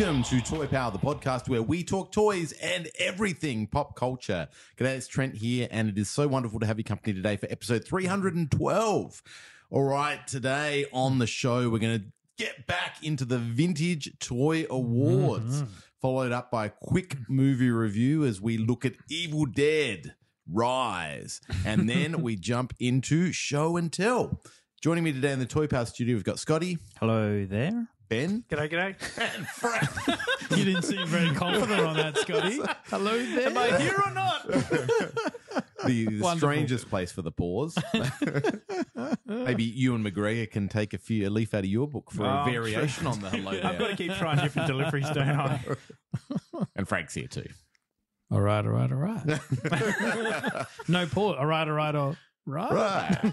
Welcome to Toy Power, the podcast where we talk toys and everything pop culture. G'day, it's Trent here, and it is so wonderful to have your company today for episode 312. All right, today on the show, we're going to get back into the Vintage Toy Awards, mm-hmm. followed up by a quick movie review as we look at Evil Dead Rise. And then we jump into show and tell. Joining me today in the Toy Power studio, we've got Scotty, Hello there. Ben, G'day, g'day. and Frank. You didn't seem very confident on that, Scotty. Hello there. Am I here or not? the, the Wonderful. strangest place for the pause. Maybe you and McGregor can take a few a leaf out of your book for Oh, a variation on the hello I've got to keep trying different deliveries, don't I? And Frank's here too. All right, all right, all right. no pause. All right, all right, all right. Right.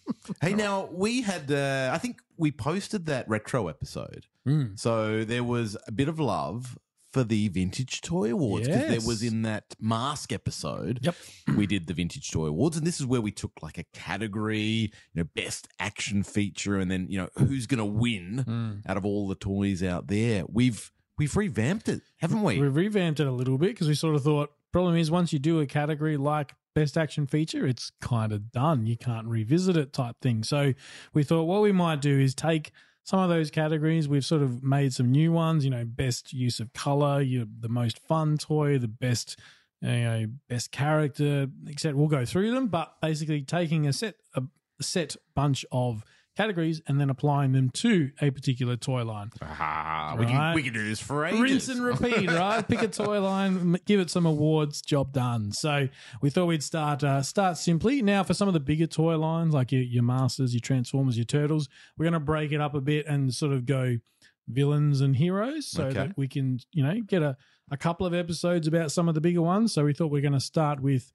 hey, now we had, uh, I think we posted that retro episode. Hmm. So there was a bit of love for the Vintage Toy Awards because Yes. there was in that mask episode. Yep. we did the Vintage Toy Awards, and this is where we took like a category, you know, best action feature, and then you know who's going to win Hmm. out of all the toys out there. We've we've revamped it, haven't we? We've revamped it a little bit because we sort of thought problem is once you do a category like best action feature, it's kind of done. You can't revisit it type thing. So we thought what we might do is take some of those categories. We've sort of made some new ones. You know, best use of color, you the most fun toy, the best. You know, best character, etc. We'll go through them, but basically taking a set a set bunch of categories and then applying them to a particular toy line. Ah, we, can, we can do this for ages. Rinse and repeat, right? Pick a toy line, give it some awards, job done. So we thought we'd start uh, start simply. Now, for some of the bigger toy lines, like your, your Masters, your Transformers, your Turtles, we're going to break it up a bit and sort of go villains and heroes, so Okay. that we can, you know, get a, a couple of episodes about some of the bigger ones. So we thought we are going to start with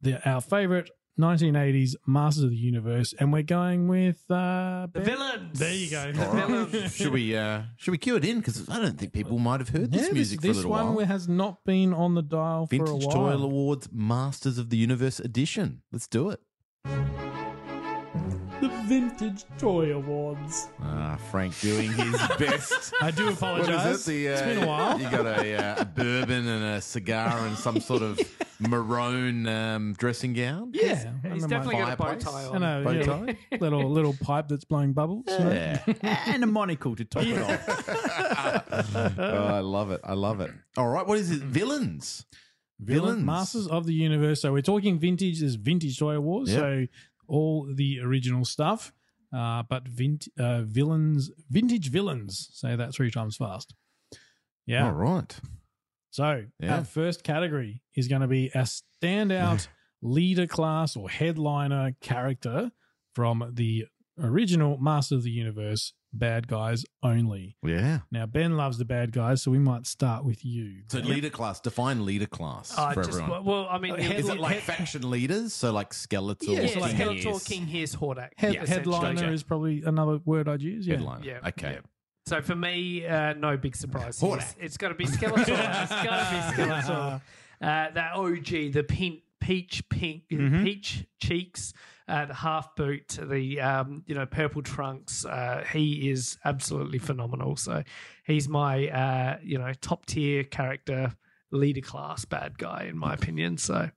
the our favorite 1980s Masters of the Universe, and we're going with uh, The Ben- villains. There you go. The villains. should we uh, should we cue it in? Because I don't think people might have heard this Yeah, music this, for a this little one while. has not been on the dial for a while. Vintage while. Toy Awards Masters of the Universe edition. Let's do it. The Vintage Toy Awards. Ah, Frank doing his best. I do apologize. is it? The, uh, it's been a while. You got a, uh, a bourbon and a cigar and some sort of maroon um, dressing gown. yeah, He's definitely got a bow fireplace. tie I on. know, bow yeah. tie. little little pipe that's blowing bubbles. you? Yeah. and a monocle to top it off. oh, I love it. I love it. All right. What is it? Villains. Villains. Masters of the Universe. So we're talking vintage. There's Vintage Toy Awards. Yep. So all the original stuff, uh, but vint, uh, villains, vintage villains. Say that three times fast. Yeah. All right. So Yeah. our first category is going to be a standout leader class or headliner character from the original Master of the Universe bad guys only. Yeah. Now Ben loves the bad guys, so we might start with you. So leader class. Define leader class Uh, for just, everyone. well, I mean, Uh, is it like head- faction leaders? So like Skeletor, Yeah, so like Skeletor, King Gears, Here's Hordak. Head, Yeah, headliner essentially. is probably another word I'd use. Yeah. headliner. Yeah. Okay. yeah. So for me, uh, no big surprise. Hordak. It's, it's got to be Skeletor. it's got to be Skeletor. Uh, that OG, the pink, peach pink, Mhm. peach cheeks, uh, the half boot, the um, you know purple trunks. Uh, he is absolutely phenomenal. So he's my uh, you know top tier character, leader class bad guy in my opinion. So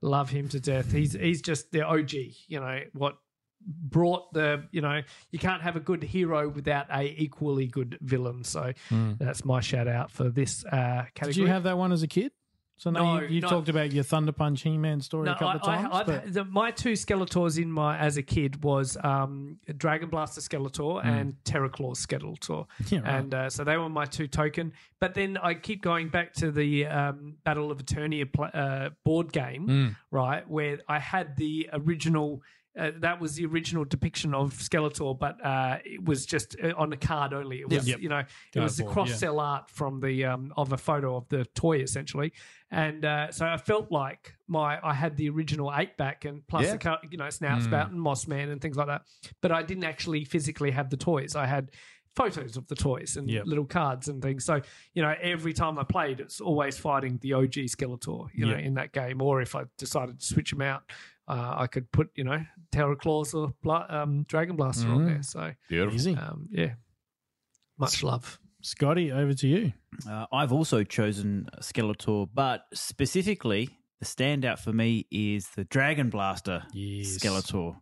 love him to death. He's he's just the OG. You know what brought the you know you can't have a good hero without a equally good villain so that's my shout out for this uh category Did you have that one as a kid? So now No, you, you've no. talked about your Thunder Punch He-Man story no, a couple of times. I, but- the, my two Skeletors in my as a kid was um, Dragon Blaster Skeletor and Terror Claw Skeletor. Yeah, right. and uh, so they were my two token. But then I keep going back to the um, Battle of Eternia pl- uh, board game, Mm. right, where I had the original Uh, that was the original depiction of Skeletor, but uh, it was just uh, on a card only. It was, Yep. you know, it was the cross yeah. art from the um, of a photo of the toy essentially, and uh, so I felt like my I had the original eight back and plus Yeah. the you know Snout Mm. Spout and Moss Man and things like that, but I didn't actually physically have the toys. I had photos of the toys and Yep. little cards and things. So you know, every time I played, it's always fighting the OG Skeletor, you know, Yep. in that game. Or if I decided to switch them out, uh, I could put you know Terror Claws or Bla- um, Dragon Blaster on Mm. there. So Beautiful. Easy. um, yeah, much love. Scotty, over to you. Uh, I've also chosen Skeletor, but specifically, the standout for me is the Dragon Blaster Yes. Skeletor.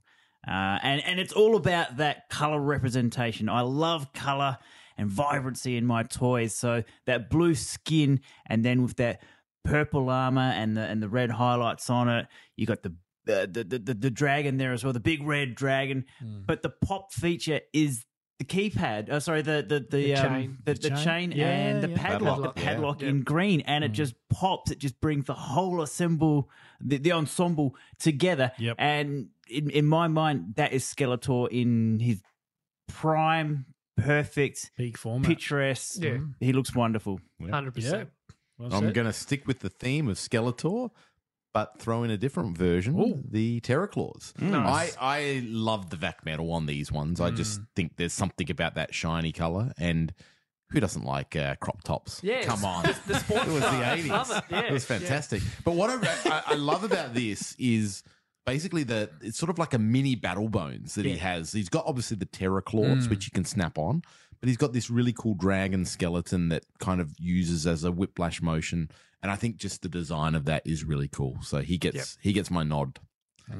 Uh, and, and it's all about that color representation. I love color and vibrancy in my toys. So that blue skin, and then with that purple armor and the and the red highlights on it, you got the the, the the the dragon there as well, the big red dragon. Hmm. But the pop feature is the keypad. Oh, sorry, the the the, The um, chain. the, The the chain? chain, Yeah, and the yeah. padlock, Padlock, the padlock Yeah. in green, and it hmm. just pops. It just brings the whole assemble, the, the ensemble together. Yep. And in, in my mind, that is Skeletor in his prime, perfect, Peak format. picturesque. Yeah. Hmm. He looks wonderful. Hundred percent. Well I'm going to stick with the theme of Skeletor, but throw in a different version, Ooh. the Terror Claws. Mm. Nice. I, I love the vac metal on these ones. I just mm. think there's something about that shiny color, and who doesn't like uh, crop tops? Yes. Come on. The sports it was the 80s. Love it, yeah. It was fantastic. But what I, I, I love about this is basically the it's sort of like a mini battle bones that he has. He's got obviously the terror claws, mm. which you can snap on, but he's got this really cool dragon skeleton that kind of uses as a whiplash motion. And I think just the design of that is really cool. So he gets Yep. he gets my nod.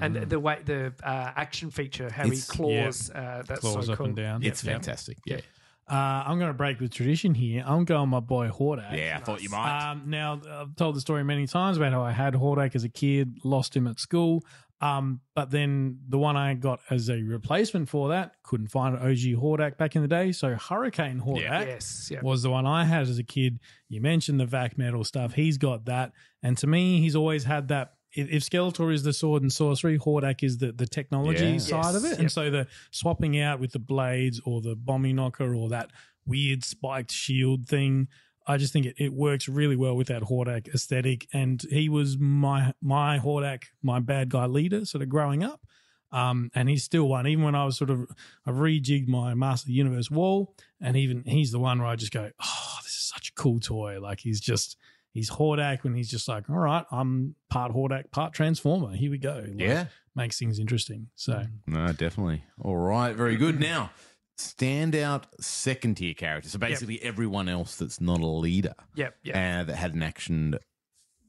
And the way the uh, action feature, how It's- he claws, uh, that's Claws so up cool. and down. It's Yep. fantastic. Yeah. Uh, I'm going to break with tradition here. I'm going my boy Hordak. Yeah, I thought you might. Um, now, I've told the story many times about how I had Hordak as a kid, lost him at school. Um, but then the one I got as a replacement for that, couldn't find an OG Hordak back in the day. So Hurricane Hordak Yes, yeah. was the one I had as a kid. You mentioned the vac metal stuff. He's got that. And to me, he's always had that. If, if Skeletor is the sword and sorcery, Hordak is the, the technology Yeah. side of it. yep. And so the swapping out with the blades or the bombing knocker or that weird spiked shield thing, I just think it, it works really well with that Hordak aesthetic. And he was my my Hordak, my bad guy leader, sort of growing up. Um, and he's still one. Even when I was sort of, I've rejigged my Master Universe wall, and even he's the one where I just go, oh, this is such a cool toy. Like he's just, he's Hordak when he's just like, all right, I'm part Hordak, part Transformer. Here we go. Like, Yeah. makes things interesting. So No, definitely. All right, very good. Now, standout second tier character. So basically, everyone else that's not a leader Yep, yep. uh, that had an action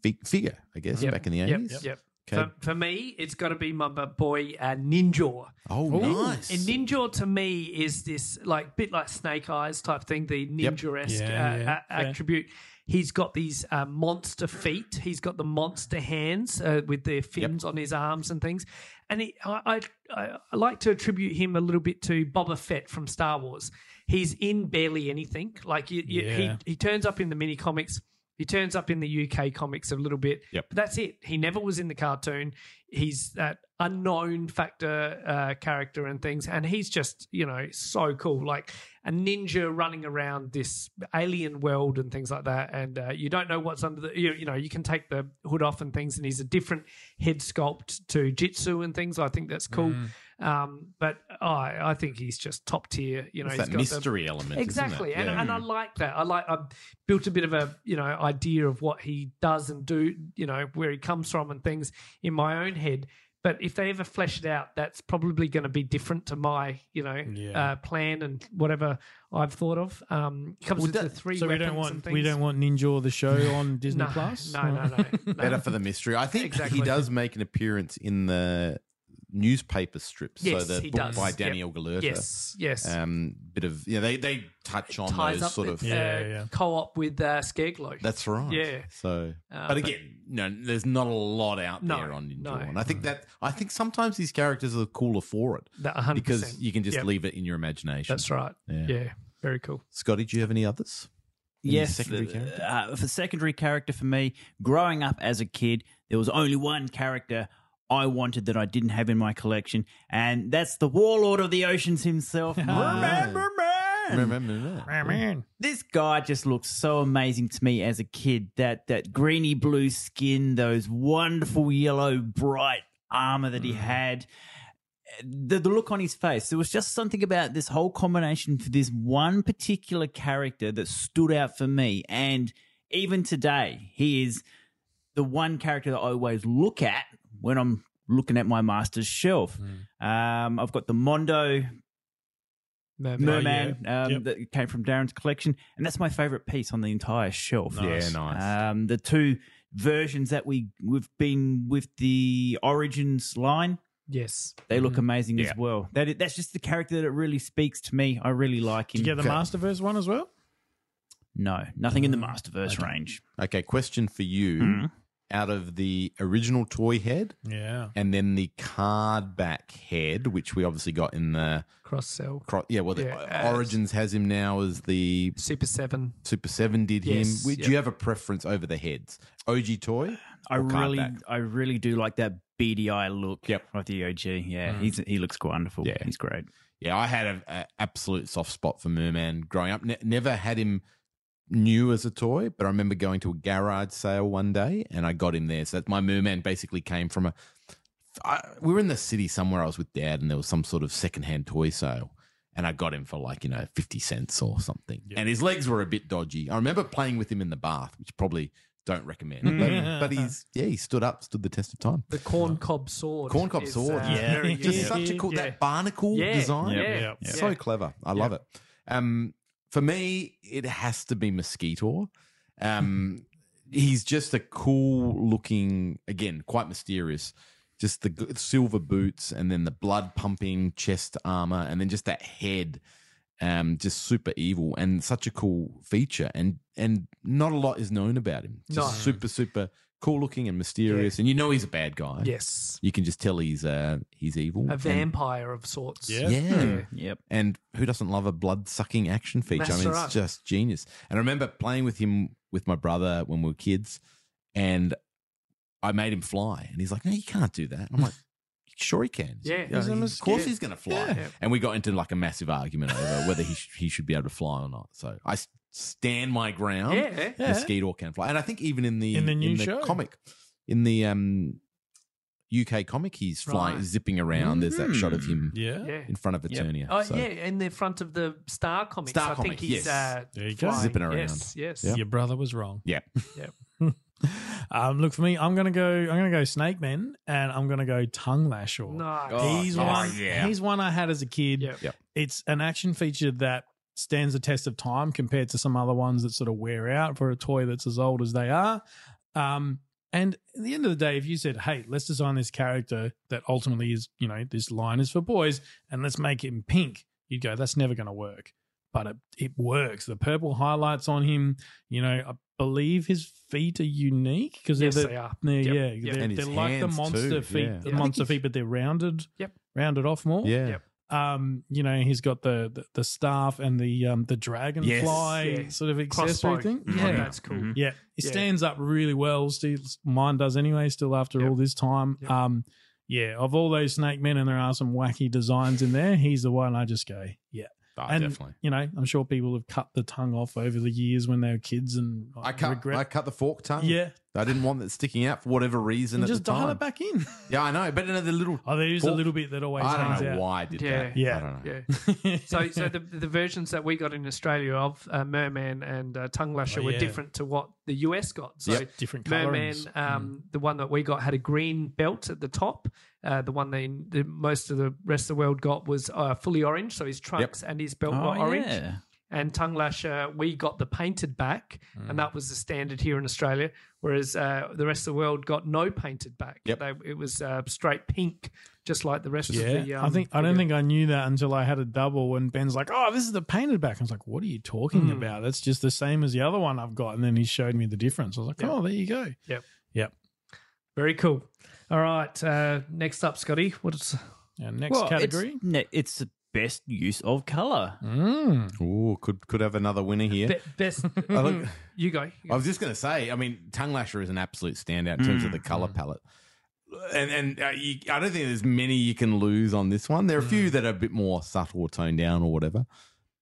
fi- figure, I guess, Yep, back in the Yep, eighties. yep. Okay. For, for me, it's got to be my boy uh, Ninja. Oh, nice. And Ninja to me is this like bit like Snake Eyes type thing, the ninja esque Yeah, uh, yeah, a- fair. attribute. He's got these uh, monster feet. He's got the monster hands uh, with the fins on his arms and things. And he, I, I, I like to attribute him a little bit to Boba Fett from Star Wars. He's in barely anything. Like you, you, Yeah. he, he turns up in the mini comics. He turns up in the UK comics a little bit. Yep. But that's it. He never was in the cartoon. He's that unknown factor uh, character and things. And he's just, you know, so cool. Like a ninja running around this alien world and things like that. And uh, you don't know what's under the, you, you know, you can take the hood off and things. And he's a different head sculpt to Jitsu and things. I think that's cool. Um, but oh, I I think he's just top tier. You know, It's he's that got the- mystery element. isn't it? Exactly, and, Yeah. and I like that. I like. I built a bit of a you know idea of what he does and do. You know where he comes from and things in my own head. But if they ever flesh it out, that's probably going to be different to my you know Yeah. uh, plan and whatever I've thought of. Um, it comes with the three so we don't want we don't want Ninja or the show on Disney no, Plus. No, no, no. no. Better for the mystery. I think Exactly. he does make an appearance in the newspaper strips. Yes, so the he book does. by Yep. Daniel Galerta. Yes, yes. Um, bit of yeah, they they touch on Ties those up sort with, of. uh, Yeah, yeah. co-op with uh, Scare Glow. That's right. Yeah. So, Uh, but but- again, no, there's not a lot out No, there on Ninja no. One. I think that I think sometimes these characters are cooler for it That 100%. because you can just Yep. leave it in your imagination. That's right. Yeah. Yeah. very cool. Scotty, do you have any others? Any Yes, secondary uh, uh, for secondary character for me, growing up as a kid, there was only one character I wanted that I didn't have in my collection, and that's the Warlord of the Oceans himself, Merman. Merman. Remember that? Man, This guy just looks so amazing to me as a kid. That that greeny blue skin, those wonderful yellow bright armor that he mm. had. The, the look on his face. There was just something about this whole combination for this one particular character that stood out for me. And even today, he is the one character that I always look at when I'm looking at my master's shelf. Um, I've got the Mondo Merman. Merman um, Yep. that came from Darren's collection, and that's my favorite piece on the entire shelf. Yeah, nice. Um, the two versions that we we've been with the Origins line, Yes. they look amazing Yeah. as well. That that's just the character that it really speaks to me. I really like him. did you get the Masterverse one as well? No, nothing in the Masterverse range. Okay, question for you. Mhm. Out of the original toy head Yeah. and then the card back head, which we obviously got in the Cross sell. cro- yeah, well, the Yeah, Origins has him now as the Super 7. Super Seven did Yes, him. Do yep. you have a preference over the heads? OG toy? I really, back? I really do like that beady eye look Yep. of the OG. Yeah, mm. he's he looks wonderful. Yeah. he's great. Yeah, I had an absolute soft spot for Merman growing up. Ne- never had him new as a toy, but I remember going to a garage sale one day and I got him there. So that my Merman basically came from a. I, we were in the city somewhere. I was with Dad, and there was some sort of secondhand toy sale, and I got him for like you know fifty cents or something. And his legs were a bit dodgy. I remember playing with him in the bath, which probably don't recommend. But, but he's yeah, he stood up, stood the test of time. The corn cob sword. Corn cob is, sword, uh, yeah, just good. such a cool Yeah. that barnacle Yeah, design. Yeah. Yeah. So clever. I love it. Um, for me, it has to be Mosquito. Um, he's just a cool looking, again, quite mysterious. Just the silver boots and then the blood pumping chest armor and then just that head. Um, just super evil and such a cool feature, and and not a lot is known about him. Just No. super super cool looking and mysterious, and you know he's a bad guy. Yes. you can just tell he's uh he's evil. A And- vampire of sorts. Yeah. yeah. Yep. And who doesn't love a blood sucking action feature? I mean, right. it's just genius. And I remember playing with him with my brother when we were kids, and I made him fly. And he's like, No, you can't do that. I'm like, Sure, he can. Yeah. You know, He's he- of course he's going to fly. Yeah. And we got into like a massive argument over whether he, sh- he should be able to fly or not. So I s- stand my ground. Yeah. Yeah. Mosquito can fly. And I think even in the, In the new show. comic, in the um, UK comic, he's flying, Right. zipping around. There's that shot of him Yeah. Yeah. in front of Yep. Eternia. Oh So- yeah, in the front of the Star comics. Star I think comic, he's yes. uh, There you go. flying. Zipping around. Yes, yes. Yep. Your brother was wrong. Yeah. Um, look for me. I'm gonna go. I'm gonna go Snake Man, and I'm gonna go Tongue Lasher. Nice. Oh, he's oh, one. yeah. He's one I had as a kid. Yep. Yep. It's an action feature that stands the test of time compared to some other ones that sort of wear out for a toy that's as old as they are. Um, and at the end of the day, if you said, "Hey, let's design this character that ultimately is, you know, this line is for boys, and let's make him pink," you'd go, "That's never going to work." But it, it works. The purple highlights on him, you know, I believe his feet are unique because Yes, they're, the- they are. they're- Yep. yeah, Yep. they're, they're like the monster too, feet, yeah. the Yeah. I monster feet, but they're rounded. Yep. rounded off more. Yeah. Yep. Um, you know, he's got the the, the staff and the um the dragonfly Yeah. sort of accessory Crossbow. thing. Yeah, Yeah. that's cool. Mhm. Yeah, he Yeah. stands up really well. Still, mine does anyway. Still after Yep. all this time. Yep. Um, yeah, of all those snake men, and there are some wacky designs in there. He's the one I just go, yeah. Oh, and definitely. you know, I'm sure people have cut the tongue off over the years when they were kids, and I cut, regret. I cut the fork tongue. yeah, I didn't want that sticking out for whatever reason and at just the dial time. it back in. Yeah, I know, but you know, the little. Oh, there is a little bit that always I don't know out. why I did Yeah. that. Yeah. I don't know. Yeah. so, so the the versions that we got in Australia of uh, Merman and uh, Tongue Lasher Oh, were yeah. different to what the US got. So, Yep. Different Merman, colorings. um, the one that we got had a green belt at the top. Uh, the one they, the most of the rest of the world got was uh, fully orange. So his trunks and his belt Oh, were orange. yeah. And Tongue Lasher, we got the painted back, and that was the standard here in Australia. Whereas uh, the rest of the world got no painted back. Yep. They, it was uh, straight pink, just like the rest Yeah, of the. Um, I think I don't think I knew that until I had a double. And Ben's like, "Oh, this is the painted back." I was like, "What are you talking Hmm. about? That's just the same as the other one I've got." And then he showed me the difference. I was like, Yep. "Oh, there you go." Yep. Yep. Very cool. All right. Uh, next up, Scotty. What's Our next Well, category. It's, ne- it's the best use of color. Mm. Ooh, could could have another winner here. be- best? Look- you go. I was just going to say, I mean, Tongue Lasher is an absolute standout in terms of Mm, the color palette. and and uh, you, I don't think there's many you can lose on this one. There are a Mm. few that are a bit more subtle or toned down or whatever,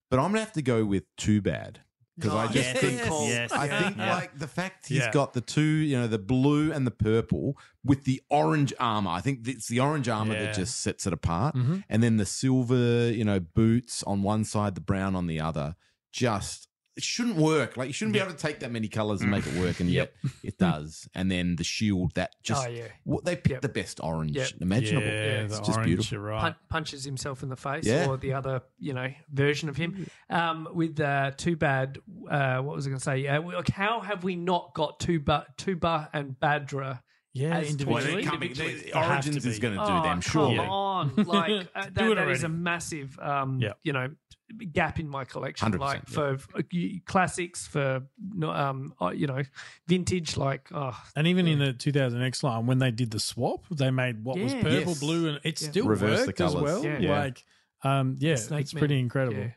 but I'm gonna have to go with Two Bad because I just yes, think yes, yes, I yeah. think Yeah. like the fact he's Yeah. got the two, you know, the blue and the purple with the orange armor. I think it's the orange armor Yeah. that just sets it apart, Mhm. and then the silver, you know, boots on one side, the brown on the other. Just it shouldn't work. Like you shouldn't be able to take that many colors and make it work, and yet it does. And then the shield that just Oh, yeah. what they picked Yep. the best orange Yep. imaginable. Yeah, it's the just orange, beautiful. You're right. Pun- punches himself in the face, Yeah. or the other, you know, version of him. Um, with uh, Two Bad. Uh, what was I going to say? Uh, we- like, how have we not got Tuvar, Tuvar and Baddrah? Yeah, as Well, individually. they're coming. individually. they- They Origins is going to do oh, them, come surely. on! Like uh, that, that is a massive, um, Yeah. you know, gap in my collection. 100%, like yeah. for classics, for um, uh, you know, vintage. Like, oh, And even in the 2000X line, when they did the swap, they made what was purple, Yes. blue, and it Yeah. still Reverse the worked as colours. well. Yeah. Yeah. Like, um, yeah, Snake it's pretty incredible. Yeah.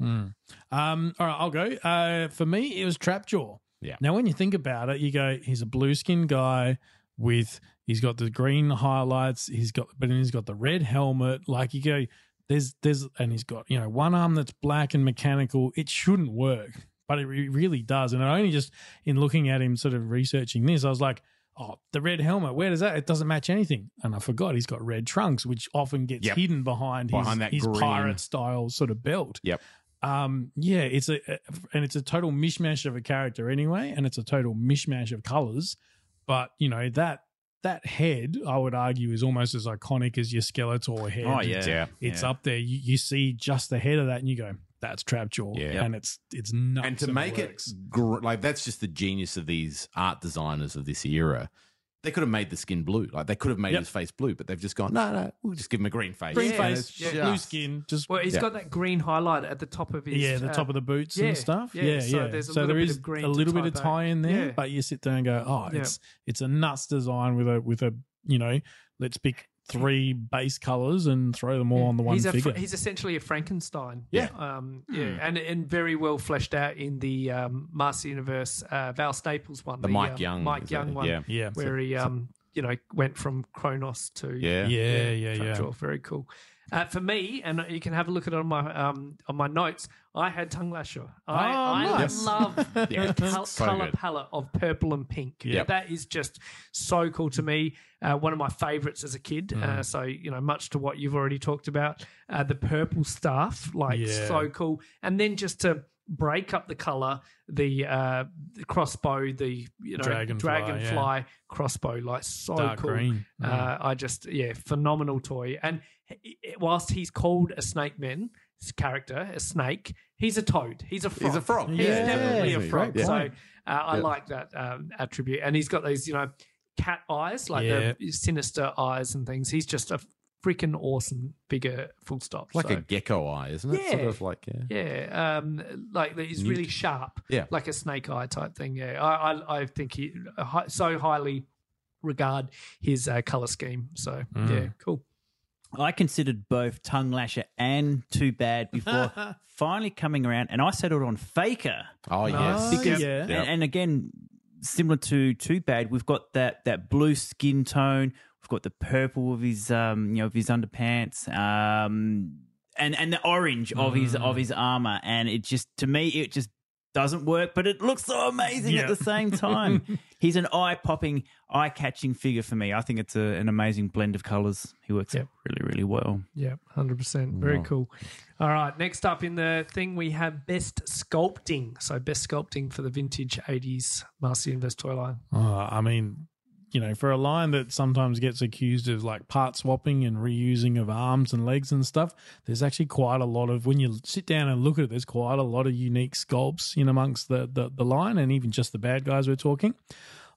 Mm. Um, all right, I'll go. Uh, for me, it was Trapjaw. Yeah. Now, when you think about it, you go, he's a blue skin guy with, he's got the green highlights, he's got, but then he's got the red helmet. Like you go, there's, there's, and he's got, you know, one arm that's black and mechanical. It shouldn't work, but it re- really does. And I only just, in looking at him, sort of researching this, I was like, oh, the red helmet, where does that? It doesn't match anything. And I forgot he's got red trunks, which often gets Yep. hidden behind, Behind that his, his pirate style sort of belt Yep. um yeah it's a and it's a total mishmash of a character anyway and it's a total mishmash of colors but you know that that head i would argue is almost as iconic as your skeletor head Oh yeah, Yeah. it's Yeah. up there you, you see just the head of that and you go that's trapjaw Yeah. and it's it's nuts and to make it works. gr- like that's just the genius of these art designers of this era. They could have made the skin blue, like they could have made Yep. his face blue, but they've just gone no, no, we'll just give him a green face. green Yeah, face yeah. blue skin just well, he's Yeah. got that green highlight at the top of his. yeah, the uh, top of the boots yeah, and stuff. yeah, Yeah, so yeah. there's a so little there bit is of green a little tie bit of tie in there, Yeah. but you sit there and go, oh, Yeah. it's it's a nuts design with a with a you know, let's pick three base colors and throw them all on the one he's a figure. Fr- he's essentially a Frankenstein. Yeah. um, yeah, and and very well fleshed out in the um, Master Universe. Uh, Val Staples one, The Mike um, Young, Mike Young it? one, Yeah. yeah, where he um, you know went from Kronis to yeah, yeah, yeah, yeah. Trapjaw. Very cool. Uh, for me, and you can have a look at it on my um, on my notes. I had tongue lasher. I, Oh, I nice. love Yeah, the col- so color good. palette of purple and pink. Yep. That is just so cool to me. Uh, one of my favorites as a kid. Mm. Uh, so you know, much to what you've already talked about, uh, the purple stuff, like Yeah. so cool. And then just to break up the color, the, uh, the crossbow, the you know Dragonfly, dragonfly crossbow, like so Dark cool. green. Mm. Uh, I just yeah, phenomenal toy. And he- he- whilst he's called a snake man, his character, a snake, he's a toad. He's a frog. He's a frog. He's Yeah, definitely a frog. yeah. So uh, I Yeah. like that um, attribute. And he's got these, you know, cat eyes, like Yeah. the sinister eyes and things. He's just a freaking awesome figure. Full stop. like So, a gecko eye, isn't it? Sort Yeah. of like yeah. yeah, um, like he's Neat. really sharp. Yeah. like a snake eye type thing. Yeah, I I, I think he so highly regard his uh, color scheme. So Mm. yeah, cool. I considered both Tongue Lasher and Two Bad before finally coming around, and I settled on Faker. Oh yes, Because- yeah. And, and again, similar to Two Bad, we've got that that blue skin tone. We've got the purple of his um you know of his underpants. Um and and the orange of his of his armor, and it just to me it just doesn't work, but it looks so amazing Yeah. at the same time. He's an eye popping, eye catching figure for me. I think it's a, an amazing blend of colors. He works Yep. really really well. Yeah, hundred percent. Very cool. All right, next up in the thing we have best sculpting. So best sculpting for the vintage '80s Master Universe toy line. Oh, I mean, you know, for a line that sometimes gets accused of like part swapping and reusing of arms and legs and stuff, there's actually quite a lot of when you sit down and look at it, there's quite a lot of unique sculpts in amongst the the, the line and even just the bad guys we're talking.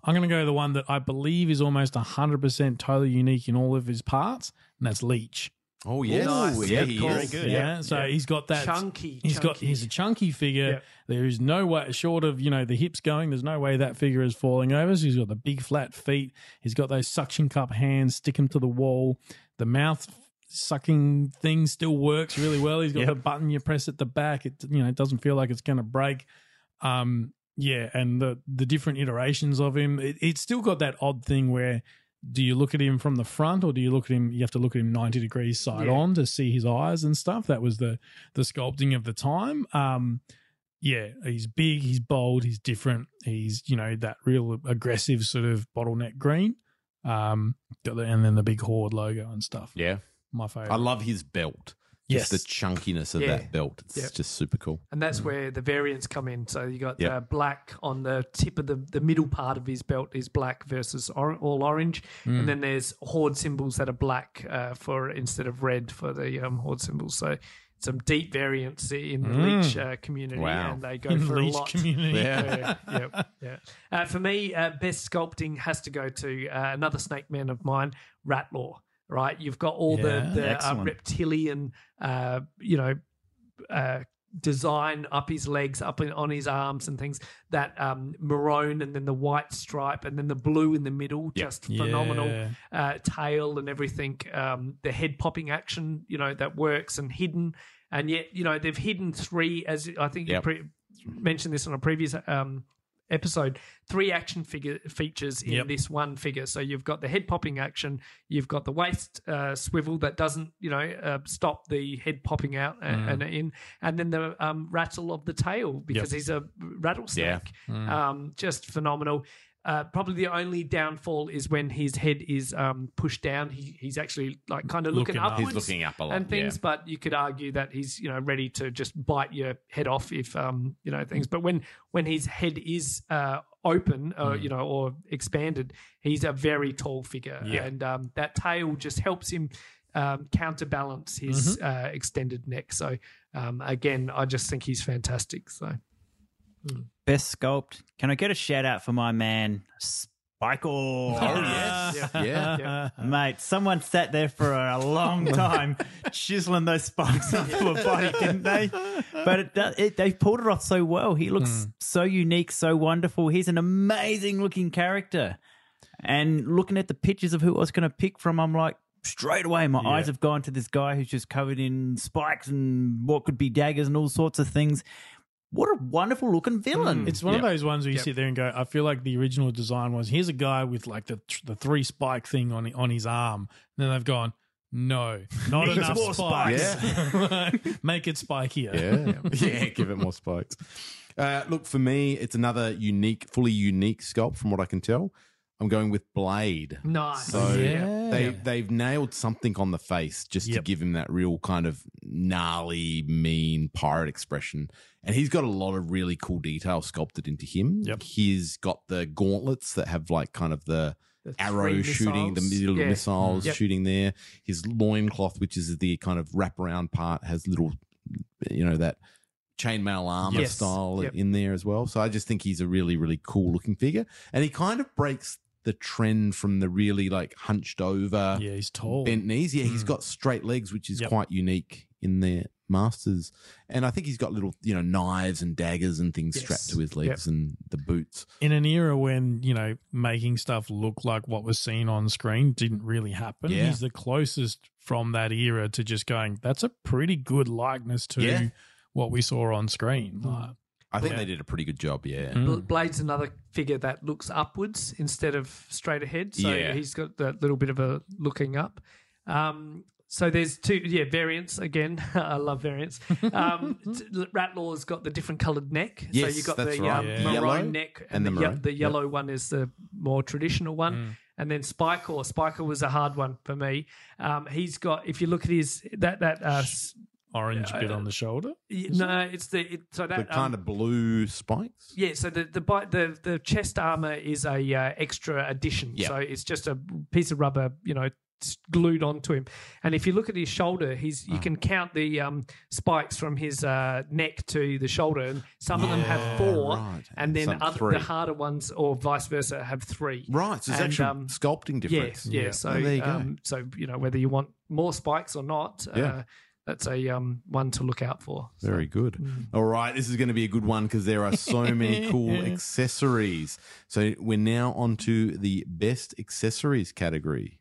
I'm going to go the one that I believe is almost 100% totally unique in all of his parts, and that's Leech. Oh yes, Nice. yeah, Yeah, he cool. is. Good. Yeah, so he's got that Chunky, He's got he's a chunky figure. Yeah. There is no way short of you know the hips going. There's no way that figure is falling over. So he's got the big flat feet. He's got those suction cup hands. Stick him to the wall. The mouth sucking thing still works really well. He's got Yep. the button you press at the back. It you know it doesn't feel like it's going to break. Um, yeah, and the the different iterations of him, it, it's still got that odd thing where do you look at him from the front or do you look at him? You have to look at him ninety degrees side Yeah. on to see his eyes and stuff. That was the the sculpting of the time. Um, yeah, he's big, he's bold, he's different. He's you know that real aggressive sort of bottleneck green. Um, and then the big horde logo and stuff. Yeah. My favorite. I love his belt. Yes. Just the chunkiness of Yeah. that belt. It's Yep. just super cool. And that's where the variants come in. So you got Yep. uh, black on the tip of the, the middle part of his belt is black versus or, all orange, and then there's horde symbols that are black uh, for instead of red for the um, horde symbols. So some deep variants in the leech uh, community, Wow. and they go In for Leech a lot. community. Yeah. yeah, yeah, yeah. Uh, for me, uh, best sculpting has to go to uh, another snake man of mine, Rattlor. Right, you've got all Yeah, the the uh, reptilian, uh, you know, uh, design up his legs, up in, on his arms and things. That um, maroon and then the white stripe and then the blue in the middle, just phenomenal. Yeah. Uh, tail and everything. Um, the head popping action, you know, that works and hidden. And yet, you know, they've hidden three, as I think Yep. you pre- mentioned this on a previous um, episode, three action figure features in Yep. this one figure. So you've got the head popping action, you've got the waist uh, swivel that doesn't, you know, uh, stop the head popping out and, Mm. and in, and then the um, rattle of the tail because he's a rattlesnake. Mm. Um, just phenomenal. Uh, probably the only downfall is when his head is um, pushed down. He, he's actually like kind of looking, Looking up. upwards He's looking up a lot. and things, yeah. but you could argue that he's you know ready to just bite your head off if um you know things. But when when his head is uh open, uh, Mm. you know, or expanded, he's a very tall figure, Yeah. and um, that tail just helps him. Um, counterbalance his Mm-hmm. uh, extended neck. So um, again, I just think he's fantastic. So Best sculpt. Can I get a shout out for my man, Spike? Oh, yes. Yeah. yeah. Mate, someone sat there for a long time chiseling those spikes onto a body, didn't they? But it, it, they pulled it off so well. He looks hmm. so unique, so wonderful. He's an amazing looking character. And looking at the pictures of who I was going to pick from, I'm like, straight away, my eyes have gone to this guy who's just covered in spikes and what could be daggers and all sorts of things. What a wonderful looking villain. It's one of those ones where you Yep. sit there and go, I feel like the original design was here's a guy with like the the three spike thing on on his arm. And then they've gone, no, not Needs enough more spikes. Make it spikier. Yeah. yeah, give it more spikes. Uh, look, for me, it's another unique, fully unique sculpt from what I can tell. I'm going with Blade. nice. So oh, Yeah. they they've nailed something on the face just to give him that real kind of gnarly, mean pirate expression. And he's got a lot of really cool detail sculpted into him. Yep. He's got the gauntlets that have like kind of the The arrow three shooting, the missiles. little Yeah. missiles mm-hmm. Yep. shooting there. His loincloth, which is the kind of wraparound part, has little, you know, that chainmail armor Yes. style Yep. in there as well. So I just think he's a really, really cool looking figure. And he kind of breaks the trend from the really like hunched over Yeah, he's tall. bent knees. Yeah, he's mm. got straight legs, which is Yep. quite unique in the masters. And I think he's got little, you know, knives and daggers and things Yes. strapped to his legs and the boots. in an era when you know making stuff look like what was seen on screen didn't really happen. Yeah. He's the closest from that era to just going. That's a pretty good likeness to Yeah. what we saw on screen. Like, I think Yeah. they did a pretty good job. Yeah. Mm. Bl- Blade's another figure that looks upwards instead of straight ahead. So Yeah. he's got that little bit of a looking up. Um, so there's two, yeah, variants again. I love variants. Um, t- Rattlor's got the different coloured neck. Yes, so you've got that's the right. um, Yeah. maroon Yellow neck, and and, the the, ye- maroon. the yellow one is the more traditional one. Mm. And then Spikor, Spikor was a hard one for me. Um, he's got, if you look at his that that uh, s- orange bit on the shoulder. y- no, it's the it, so that The um, kind of blue spikes. yeah, so the the bi- the, the chest armor is a uh, extra addition. Yeah. So it's just a piece of rubber, you know, glued onto him. And if you look at his shoulder, he's you can count the um, spikes from his uh, neck to the shoulder, and some of them have four, right. and then Some other, three. the harder ones, or vice versa, have three. Right. So there's And, actual um, sculpting difference. Yeah, yeah. So Oh, there you go. um, so you know whether you want more spikes or not, Yeah. uh, that's a um, one to look out for. So- Very good. Mm. All right, this is going to be a good one because there are so many cool accessories. So we're now on to the best accessories category.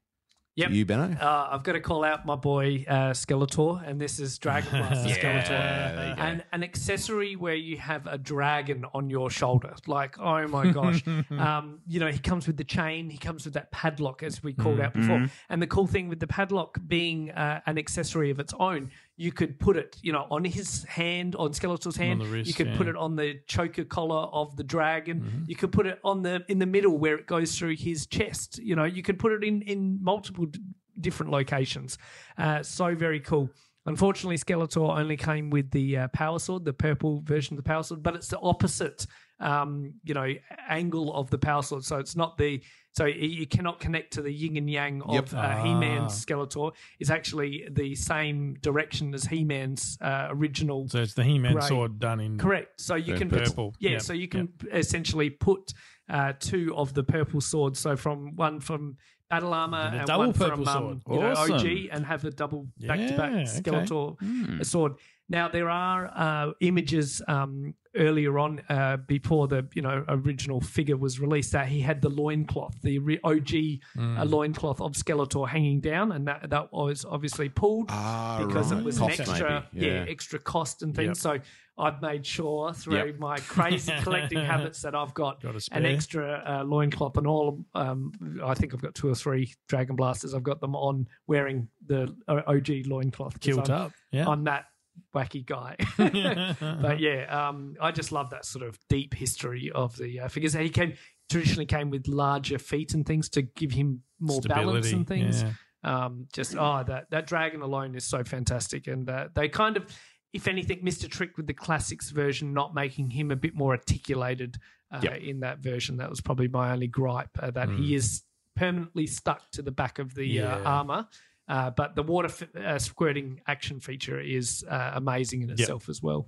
Yep. You, Benno? Uh, I've got to call out my boy uh, Skeletor, and this is Dragon Skeletor, there you go. and an accessory where you have a dragon on your shoulder. Like, oh my gosh, um, you know, he comes with the chain, he comes with that padlock, as we called out before. And the cool thing with the padlock being uh, an accessory of its own, you could put it, you know, on his hand, on Skeletor's hand. the wrist, you could put it on the choker collar of the dragon. You could put it on the in the middle where it goes through his chest. You know, you could put it in in multiple d- different locations. Uh, so very cool. Unfortunately, Skeletor only came with the uh, power sword, the purple version of the power sword, but it's the opposite, um, you know, angle of the power sword. So it's not the so you- you cannot connect to the yin and yang of Yep. uh, He-Man's Ah. Skeletor. It's actually the same direction as He-Man's uh, original So it's the He-Man Grey. sword done in Correct. So you Very can put, purple. yeah, Yep, so you can essentially put uh, two of the purple swords. So from one from Battle Armor And a and, double one purple from um, sword. you know, OG, and have a double back to back Yeah, okay. Skeletor sword. Now there are uh, images um, earlier on uh, before the you know original figure was released that he had the loincloth, the OG uh, loincloth of Skeletor hanging down, and that that was obviously pulled Ah, because right. it was Cost an extra, maybe, yeah. extra cost and things. So I've made sure through Yep. my crazy collecting habits that I've got, Got an extra uh, loincloth and all. Um, I think I've got two or three Dragon Blasters. I've got them on wearing the uh, OG loincloth. kilt I'm, up. Yeah. I'm that wacky guy. but yeah, um, I just love that sort of deep history of the uh, figures. He came traditionally came with larger feet and things to give him more balance and things yeah. um, just oh that that dragon alone is so fantastic and uh, they kind of if anything missed a trick with the classics version not making him a bit more articulated uh, Yep. in that version that was probably my only gripe uh, that he is permanently stuck to the back of the uh, Yeah. armor uh, but the water f- uh, squirting action feature is uh, amazing in itself as well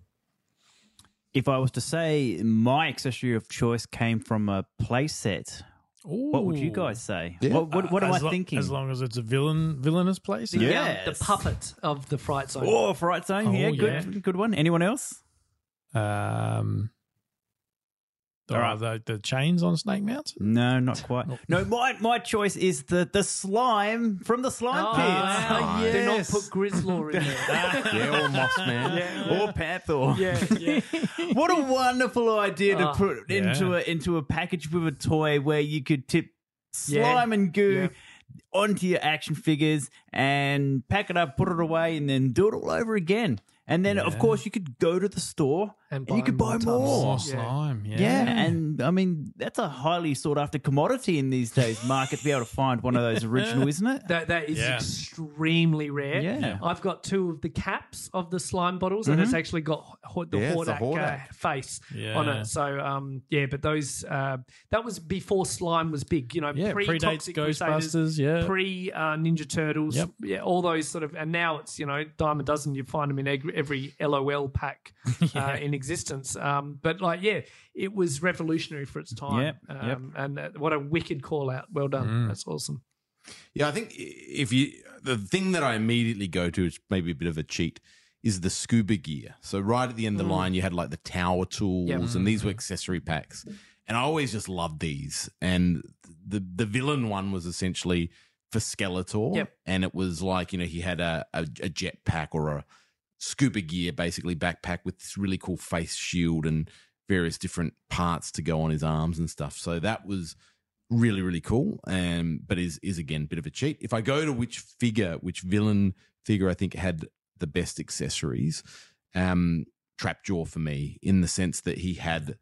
If I was to say my accessory of choice came from a playset, what would you guys say? Yeah. What, what, what am I lo- thinking? As long as it's a villain, villainous place. the, Yes. the puppet of the fright zone Oh, Fright Zone. Oh, yeah, good, yeah. good one. Anyone else? Um, All oh, right. the, the chains on Snake Mountain. No, not quite. No, my my choice is the the slime from the slime ah, Oh, pit. wow. yes. Did not ah, put Grizzlor in there. yeah, or Moss Man. Or Panther. yeah, yeah. What a wonderful idea to Oh, put yeah. into a into a package with a toy where you could tip Yeah. slime and goo Yeah. onto your action figures and pack it up, put it away, and then do it all over again. And then, of course, you could go to the store And and, you could buy more tubs. more. More Yeah. slime. Yeah. Yeah. and I mean that's a highly sought after commodity in these days market to be able to find one of those original, isn't it? That that is Yeah. extremely rare. Yeah. I've got two of the caps of the slime bottles, and it's actually got ho- the Yeah, it's the Hordak, uh, face Yeah. on it. So um, yeah, but those uh, that was before slime was big. You know, Yeah, pre predates Toxic Crusaders, Ghostbusters. Yeah. pre uh, Ninja Turtles. Yep. Yeah, all those sort of, and now it's you know dime a dozen. You find them in every, every LOL pack uh, in existence. Um, but like yeah, it was revolutionary for its time. Yep, um, yep. And uh, what a wicked call out. Well done. Mm. That's awesome. Yeah, I think if you the thing that I immediately go to is maybe a bit of a cheat is the scuba gear. So right at the end of the line, you had like the tower tools, Yep. and these were accessory packs. And I always just loved these. And the the villain one was essentially for Skeletor, Yep. and it was like you know he had a a, a jet pack or a scuba gear basically backpack with this really cool face shield and various different parts to go on his arms and stuff. So that was really really cool um but is is again a bit of a cheat if i go to which figure which villain figure i think had the best accessories um trapjaw for me in the sense that he had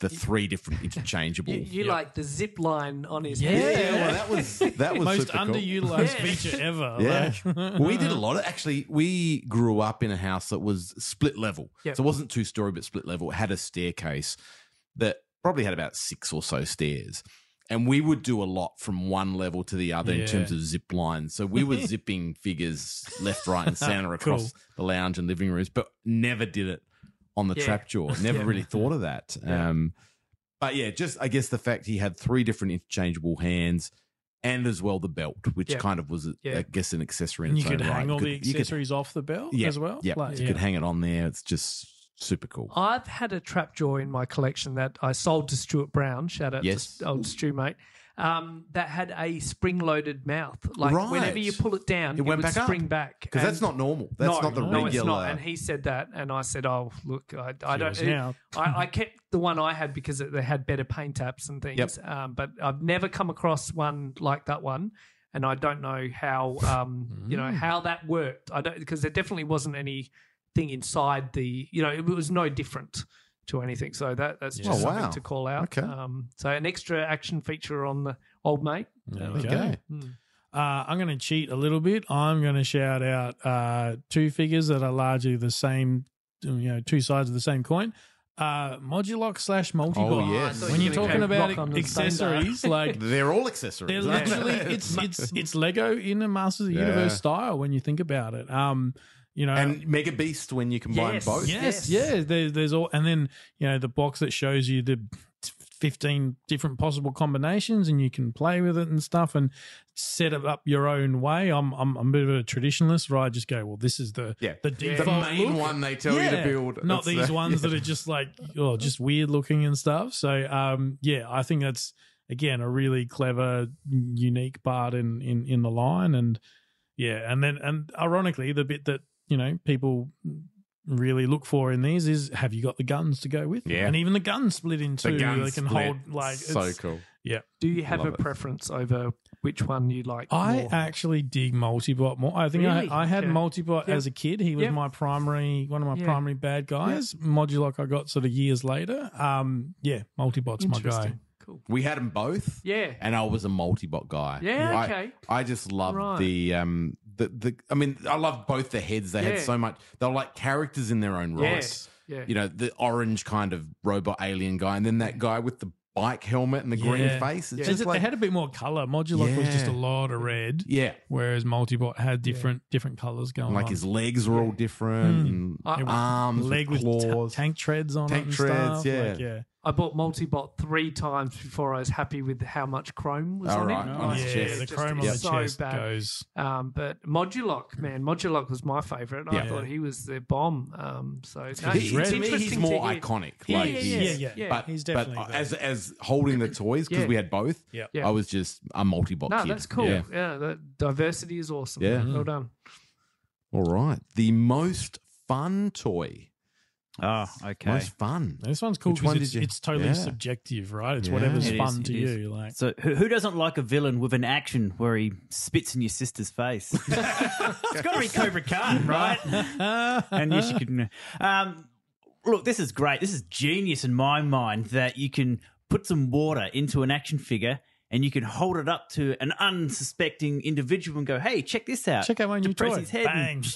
the three different interchangeable You, you Yep. like the zip line on his Yeah. head. well, that was that was the Most super cool. underutilized Yeah. feature ever. Yeah. Like- we did a lot of actually. We grew up in a house that was split level, Yep. so it wasn't two story but split level. It had a staircase that probably had about six or so stairs, and we would do a lot from one level to the other Yeah. in terms of zip lines. So we were zipping figures left, right, and center across Cool. the lounge and living rooms, but never did it on the Yeah. trap jaw. Never Yeah. really thought of that. Yeah. Um, but yeah, just I guess the fact he had three different interchangeable hands. And as well the belt, which Yeah. kind of was, Yeah. I guess, an accessory. In And you its own could right. hang all the you could- accessories off the belt yeah, as well. Yeah, Like, you could hang it on there. It's just super cool. I've had a trap jaw in my collection that I sold to Stuart Brown. Shout out Yes. to old Stu mate. Um, that had a spring-loaded mouth. Like Right. whenever you pull it down, It went would back up. spring back. Because that's not normal. That's no, not the no, regular. it's not. And he said that, and I said, "Oh, look, I, I don't." Now. I, I kept the one I had because it, they had better paint apps and things. Um, but I've never come across one like that one, and I don't know how um, you Mm. know how that worked. I don't because there definitely wasn't anything inside the. You know, it was no different to anything. So that that's just Oh, something wow. to call out. Okay. Um, so an extra action feature on the old mate. There There we you go. go. Uh, I'm going to cheat a little bit. I'm going to shout out uh, two figures that are largely the same, you know, two sides of the same coin. Uh, Modulok slash Multibot. Oh, yes. When you you're talking about rock on the same day. accessories, like They're all accessories. they're literally it's it's it's Lego in a Masters of the Yeah. Universe style when you think about it. Um, you know, and Mega Beast when you combine Yes. both. Yes, Yes. yeah. There's there's all, and then you know the box that shows you the fifteen different possible combinations, and you can play with it and stuff, and set it up your own way. I'm I'm, I'm a bit of a traditionalist, where I just go, well, this is the Yeah. the The default main look. one they tell you to build. not That's these the- ones that are just like oh, just weird looking and stuff. So um, yeah, I think that's again a really clever, unique part in in in the line, and yeah, and then and ironically, the bit that you know people really look for in these is have you got the guns to go with? Yeah. and even the guns split into two. The gun they can split. hold like so it's- cool. Yeah, Do you have Love a it. preference over which one you like? I more? actually dig Multibot more. I think Really? I, I had Okay. Multibot Yep. as a kid. He was Yep. my primary, one of my Yeah. primary bad guys. Modulok I got sort of years later. Um, yeah, Multibot's my guy. Interesting. Cool. We had them both. Yeah. and I was a multi-bot guy. Yeah, I- okay. I, just loved Right. the um the the. I mean, I love both the heads. They Yeah. had so much. They were like characters in their own right. Yes. Yeah. You know, the orange kind of robot alien guy, and then that guy with the bike helmet and the green Yeah. face. It's Yeah. just They like had a bit more color. Modulok was just a Yeah. lot of red, yeah, whereas Multibot had different different colors going like on. his legs were all different, hmm. and I- arms, leg with with ta- claws. tank treads on Tank it and treads, stuff. yeah. Like, yeah. I bought Multibot three times before I was happy with how much chrome was All on right, it. on Like, yeah, the just- chrome on the so chest bad. goes. Um, but Modulok, man, Modulok was my favorite. I Yeah. thought he was the bomb. Um, so no, He- it's to me, he's interesting more hear. iconic. Yeah, like yeah, he's- yeah, Yeah, yeah, yeah. But He's definitely there. as as holding the toys because Yeah. we had both. Yeah. Yeah. I was just a multi-bot No, kid. that's cool. Yeah. Yeah, the diversity is awesome. Yeah. well done. All right. The most fun toy. Oh, okay. Most fun. This one's cool Which one because it's, did you- it's totally Yeah. subjective, right? It's Yeah. whatever's It is, fun it to is. you. Like, So who, who doesn't like a villain with an action where he spits in your sister's face? it's got to be Cobra Khan, right? and yes, you can. Um, look, this is great. This is genius in my mind that you can put some water into an action figure and you can hold it up to an unsuspecting individual and go, "Hey, check this out! Check out my new Depress toy." his head. Bang. And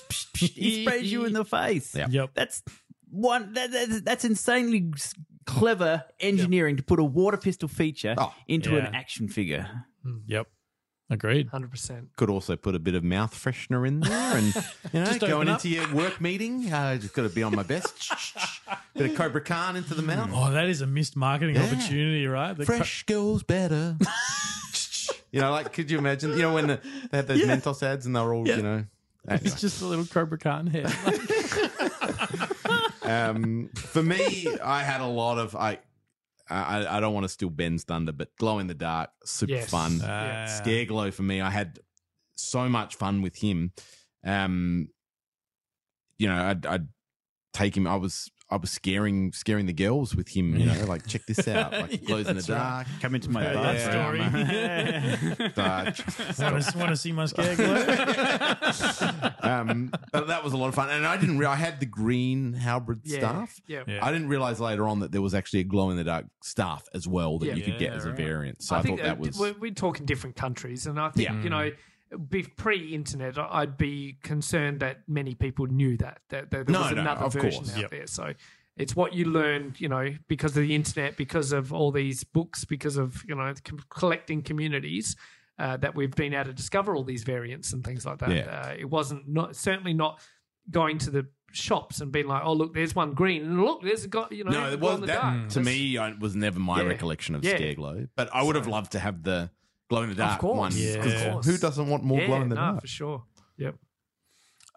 he sprays you in the face. Yep. That's one. That, that, that's insanely clever engineering to put a water pistol feature Oh, into yeah. an action figure. yep. Agreed. Hundred percent. Could also put a bit of mouth freshener in there, and you know, Just going up. into your work meeting, uh, just got to be on my best. bit of Cobra Khan into the mouth. Oh, that is a missed marketing Yeah. opportunity, right? The Fresh goes better. you know, like could you imagine? You know, when the, they had those Mentos ads and they were all, you know. Anyway. It's just a little Cobra Khan head. Um, for me, I had a lot of I. I, I don't want to steal Ben's thunder, but glow in the dark, super Yes. fun. Ah. Scare glow for me. I had so much fun with him. Um, you know, I'd, I'd take him. I was I was scaring scaring the girls with him. You know, like check this out, like it Yeah, glows in the that's right. dark. Come into my Yeah, bathroom. Uh, want to want to see my scare glow? um, but that was a lot of fun, and I didn't. Re- I had the green halberd Yeah. staff. Yeah. Yeah. I didn't realize later on that there was actually a glow in the dark staff as well that Yeah. you could get Yeah, as a variant. So I, I think thought that uh, was we're, we're talking different countries, and I think Yeah. you know, be pre-internet, I'd be concerned that many people knew that that, that there No, was no, another of version course. out Yep. there. So it's what you learn, you know, because of the internet, because of all these books, because of you know com- collecting communities. Uh, that we've been able to discover all these variants and things like that. Yeah. Uh, it wasn't not certainly not going to the shops and being like, "Oh, look, there's one green, and look, there's a guy." You know, no, it glow was in the that dark. to That's- me. I, was never my Yeah. recollection of Yeah. scare glow, but I would have loved to have the glow in the dark course. one. Yeah. 'cause Of course. Who doesn't want more yeah, glow in the no, dark? for sure. Yep.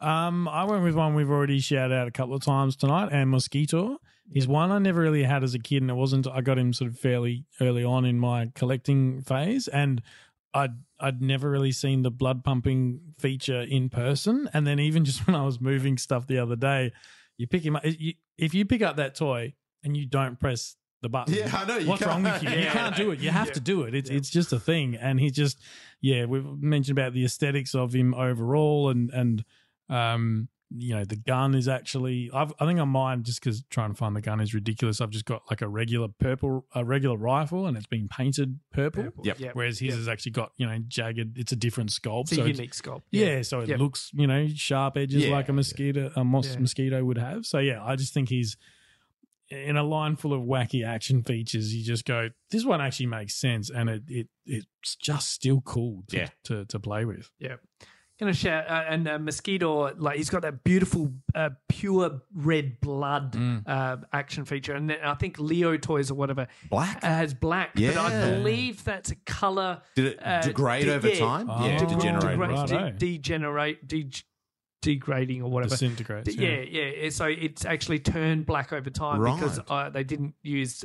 Um, I went with one we've already shouted out a couple of times tonight, and Mosquitor. is one I never really had as a kid, and it wasn't. I got him sort of fairly early on in my collecting phase, and I'd I'd never really seen the blood pumping feature in person. And then even just when I was moving stuff the other day, you pick him up. You, if you pick up that toy and you don't press the button, Yeah, I know, you What's wrong with you? You Yeah. can't do it. You have to do it. It's it's just a thing. And he's just yeah. We've mentioned about the aesthetics of him overall, and and um you know the gun is actually I've, I think on mine just because trying to find the gun is ridiculous. I've just got like a regular purple a regular rifle and it's been painted purple. Yep. Yep. Whereas his Yep. has actually got you know jagged. It's a different sculpt. It's a so unique sculpt. yeah, so it Yep. looks, you know, sharp edges Yeah, like a mosquito, a mos- Yeah. mosquito would have. So yeah, I just think he's in a line full of wacky action features. You just go, this one actually makes sense, and it, it it's just still cool to Yeah. to, to play with. Yeah. Gonna share uh, and uh, Mosquitor like he's got that beautiful uh, pure red blood Mm. uh, action feature and then I think Leo toys or whatever Black? uh, has black but I believe that's a color Did it uh, degrade de- over yeah, time? Oh, yeah, de- degenerate. degrade. degrade, de- degenerate de- degrading or whatever Disintegrates. yeah, yeah. So it's actually turned black over time because uh, they didn't use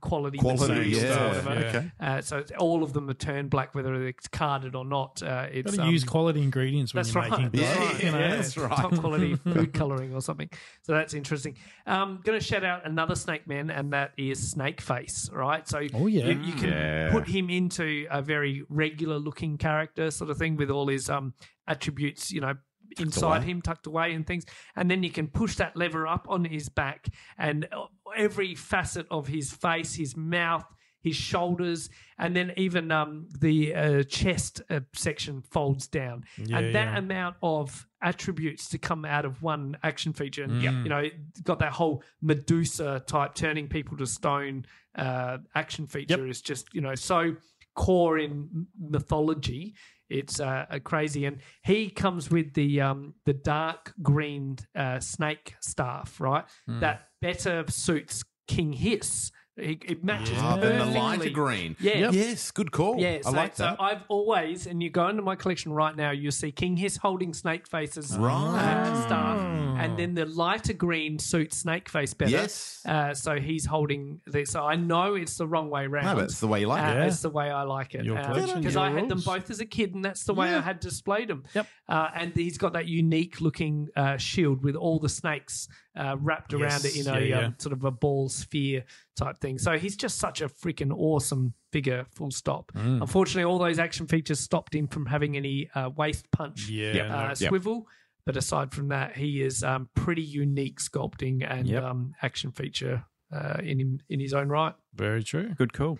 quality, Quality, materials or yeah. whatever. yeah. Okay. Uh, so it's, all of them are turned black, whether it's carded or not. Uh, it's Got to use um, quality ingredients when That's you're right. making That's Yeah, right. you know? Yeah, that's right. Top quality food coloring or something. So that's interesting. Um, going to shout out another Snake Man, and that is Snake Face. Right. So Oh, yeah. you, you can Yeah. put him into a very regular looking character sort of thing with all his um attributes. You know. Inside away. him, tucked away, and things, and then you can push that lever up on his back, and uh, every facet of his face, his mouth, his shoulders, and then even um, the uh, chest uh, section folds down, Yeah, and that yeah. amount of attributes to come out of one action feature, and Mm. you know, got that whole Medusa type turning people to stone uh, action feature is just you know so core in mythology. It's uh, crazy, and he comes with the um, the dark green uh, snake staff, right? Hmm. That better suits King Hiss. It, it matches Ah, then the lighter green. Yeah. Yep. Yes, good call. Yeah, I so, like so that. I've always, and you go into my collection right now, you'll see King Hiss holding Snake Face's Right. uh, staff, and then the lighter green suits Snake Face better. Yes. Uh, so he's holding this. So I know it's the wrong way round. No, but it's the way you like uh, it. Yeah. It's the way I like it. Your collection, Because your I had them both as a kid, and that's the way I had displayed them. Yep. Uh, and he's got that unique looking uh, shield with all the snakes uh, wrapped around it Yes. in a Yeah, yeah. Um, sort of a ball sphere type thing. So he's just such a freaking awesome figure, full stop. Mm. Unfortunately, all those action features stopped him from having any uh, waist punch Yeah, Yep. no, uh, Yep. swivel. But aside from that, he is um, pretty unique sculpting and Yep. um, action feature uh, in him, in his own right. very true. Good call.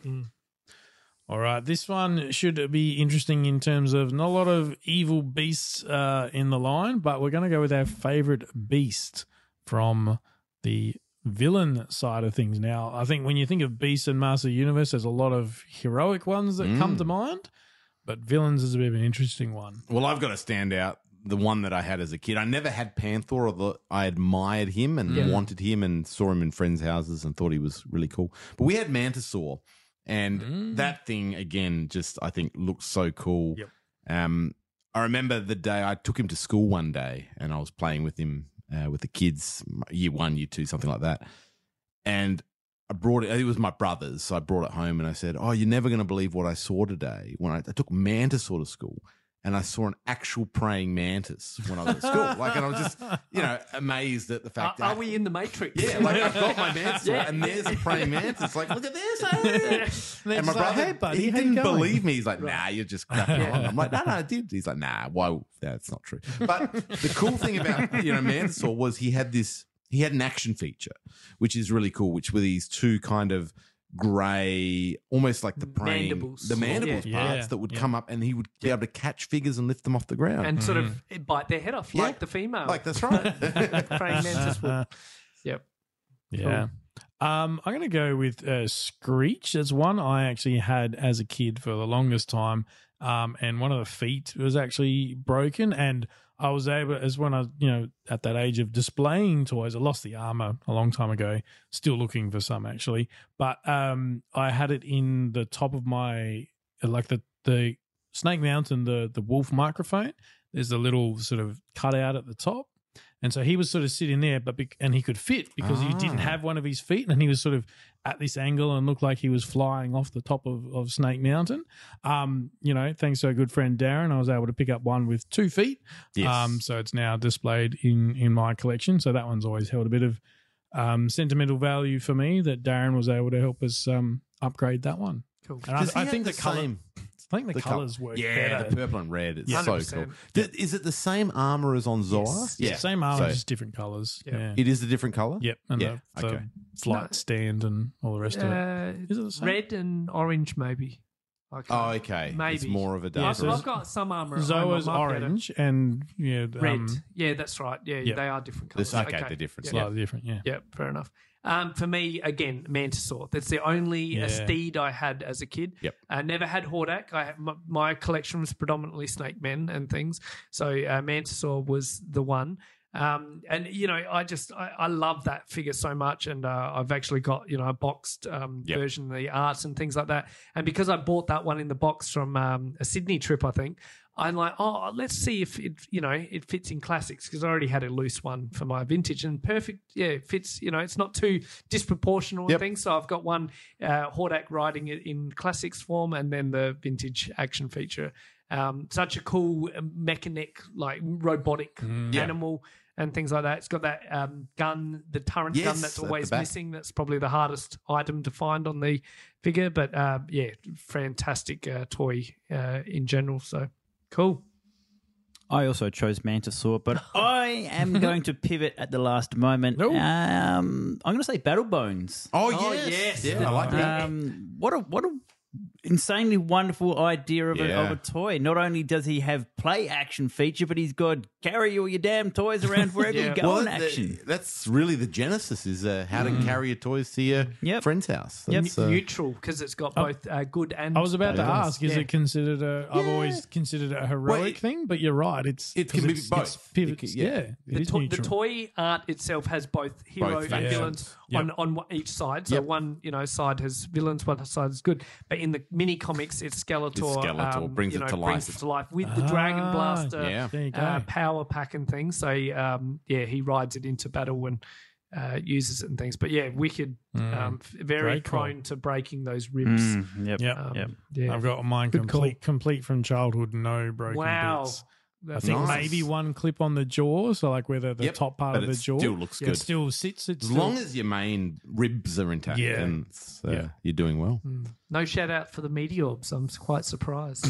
All right, this one should be interesting in terms of not a lot of evil beasts uh, in the line, but we're going to go with our favorite beast from the villain side of things. Now, I think when you think of beasts and Master Universe, there's a lot of heroic ones that come to mind, but villains is a bit of an interesting one. Well, I've got to stand out the one that I had as a kid. I never had Panthor, although I admired him and Yeah. wanted him and saw him in friends' houses and thought he was really cool. But we had Mantisaur, and that thing again just I think looks so cool. Yep. Um, I remember the day I took him to school one day, and I was playing with him uh, with the kids, year one, year two, something like that, and. I brought it. It was my brother's, so I brought it home and I said, "Oh, you're never going to believe what I saw today." When I, I took Mantisaur to sort of school, and I saw an actual praying mantis when I was at school. Like, and I was just, you know, amazed at the fact are that are we in the Matrix? yeah, like I've got my mantis, Yeah. and there's a praying mantis. Like, look at this. eh? And my like, brother, "Hey, buddy, he didn't believe me. He's like, "Nah, you're just crapping on." I'm like, "No, no, I did." He's like, "Nah, why? That's not true." But the cool thing about you know Mantisaur was he had this. He had an action feature, which is really cool. Which were these two kind of grey, almost like the praying, Mandibles. the mandibles Yeah. parts Yeah. that would Yeah. come up, and he would be able to catch figures and lift them off the ground. and sort of bite their head off Yeah. like the female. like that's right. praying mantis would. Yep. Yeah. Um, I'm going to go with uh, Screeech. That's one I actually had as a kid for the longest time. Um, and one of the feet was actually broken. And I was able, as when I, you know, at that age of displaying toys, I lost the armor a long time ago. Still looking for some actually, but um, I had it in the top of my, like the the Snake Mountain, the the Wolf microphone. There's a little sort of cutout at the top. And so he was sort of sitting there, but bec- and he could fit because he didn't Ah. have one of his feet, and he was sort of at this angle and looked like he was flying off the top of, of Snake Mountain. Um, you know, thanks to our good friend Darren, I was able to pick up one with two feet. Yes. Um, so it's now displayed in in my collection. So that one's always held a bit of um, sentimental value for me that Darren was able to help us um, upgrade that one. Cool. And I, I think the, the color, same- I think the, The col- colors work Yeah, better. the purple and red. It's Yeah. so 100%. cool. Th- Is it the same armor as on Zoar? Yes. Yeah. Same armor, So just different colors. Yeah. Yeah. it is a different color? Yep. And Yeah, the, the okay. flight No. stand and all the rest of it. Uh, Is it the same? red and orange, maybe. I can't- Oh, okay. Maybe. It's more of a I've, dark so I've got some armor. at home. I Zoar's might be orange and yeah, Red. um, yeah, that's right. Yeah, yeah. they are different This- colors. okay, they're different. Yeah. slightly different. Yeah. Yeah, fair enough. Um, for me, again, Mantisaur. That's the only Yeah. uh, steed I had as a kid. Yep. I never had Hordak. I my, my collection was predominantly Snake Men and things. So uh, Mantisaur was the one. Um, and you know, I just I, I love that figure so much, and uh, I've actually got you know a boxed um, Yep. version of the arts and things like that. And because I bought that one in the box from um, a Sydney trip, I think I'm like, oh, let's see if it you know it fits in classics because I already had a loose one for my vintage and perfect. Yeah, it fits. You know, it's not too disproportional and Yep. things. So I've got one uh, Hordak riding it in classics form, and then the vintage action feature. Um, such a cool uh, mechanic, like robotic Mm. Yeah. animal and things like that. It's got that um, gun, the turret gun that's always missing. That's probably the hardest item to find on the figure. But uh, yeah, fantastic uh, toy uh, in general. So cool. I also chose Mantisaur, but I am going to pivot at the last moment. No. Um, I'm going to say Battle Bones. Oh, Oh, yes. yes. Yeah, I like that. Um, what a what a insanely wonderful idea of, a, Yeah. of a toy. Not only does he have play action feature, but he's got carry all your damn toys around wherever Yeah. you go in the- action. that's really the genesis is uh, how to carry your toys to your Yep. friend's house. Yep. That's, uh, Neutral because it's got both uh, good and. I was about to bad guns. ask: Is Yeah. it considered a? I've always considered it a heroic Well, it- thing, but you're right. It's it can 'cause be it's- both. it's It can- yeah, yeah. it the, is to- the neutral. toy art itself has both hero Both and factions. villains Yep. on on one- each side. So Yep. one you know side has villains, one side is good. But in the mini comics, it's Skeletor. It's Skeletor, um, brings you it to brings life. it to life with the Dragon Ah, Blaster Yeah. There you go. uh, power pack and things. So um, yeah, he rides it into battle and uh, uses it and things. But yeah, wicked. Um, very. Great call. prone to breaking those ribs. Mm, yep. Yep. Um, Yep. Yeah. I've got mine complete, complete from childhood. No broken wow. bits. I That's think Nice. maybe one clip on the jaw, so like where the, the Yep, top part but of the it jaw still looks it good. still sits. It's as still, long as your main ribs are intact, Yeah. then it's, uh, Yeah. you're doing well. No shout out for the Meteorbs. I'm quite surprised.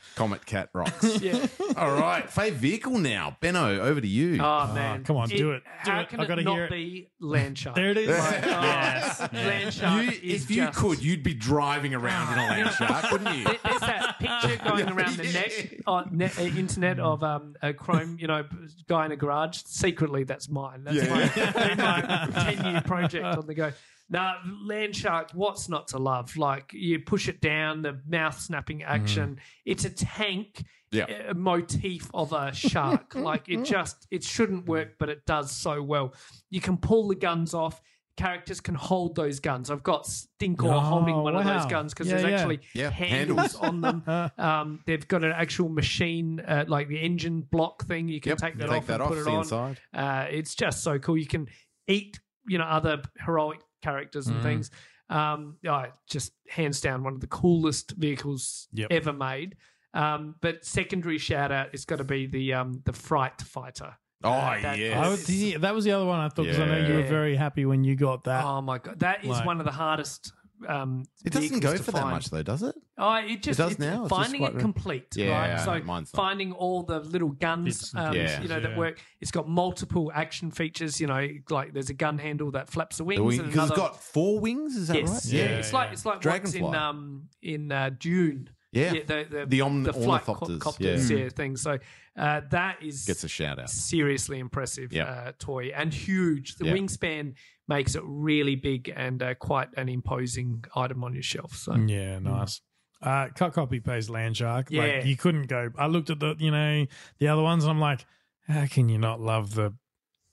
Comet Cat rocks. yeah. All right, fave vehicle now. Benno, over to you. Oh man, come on, do it. Do how it. can I it gotta not hear it. be Landshark? there it is. Like, oh, Yes. Landshark You- is if you just- could, you'd be driving around in a land shark, wouldn't you? There- There's that picture going around the net, on net, uh, internet of um, a chrome, you know, guy in a garage. Secretly, that's mine. That's my, my ten-year project on the go. Now, Landshark, what's not to love? Like you push it down, the mouth snapping action. It's a tank. Yeah. A motif of a shark. like it just, it shouldn't work, but it does so well. You can pull the guns off. Characters can hold those guns. I've got Stinkor Oh, holding one of those guns because Yeah, there's yeah. actually Yeah, handles handles. on them. Um, they've got an actual machine, uh, like the engine block thing. You can Yep, take that take off that and off put it on. inside. Uh, it's just so cool. You can eat, you know, other heroic characters Mm. and things. Um, oh, just hands down one of the coolest vehicles Yep. ever made. Um, but secondary shout out is got to be the um, the Fright Fighter. Oh, that- yes. I would, yeah, that was the other one I thought because I know you were very happy when you got that. Oh my god, that is Like- one of the hardest. Um, It doesn't go to for that much, though, does it? Oh, it just It does it's now? It's just finding it complete, Yeah, right? So mine's not. finding all the little guns, um, pieces, you know, that work. It's got multiple action features. You know, like there's a gun handle that flaps the wings, and Because it's another. got four wings, is that yes, right? yeah, Yeah, it's like it's like what's in um in uh, Dune. Yeah. the the, The omni- flight co- copters, yeah. yeah, thing. So uh, that is Gets a shout out. seriously impressive Yep. uh, toy and huge. The Yep. wingspan makes it really big and uh, quite an imposing item on your shelf. So Yeah, nice. Uh, cut copy paste Landshark. Yeah. Like you couldn't go. I looked at the you know the other ones and I'm like, how can you not love the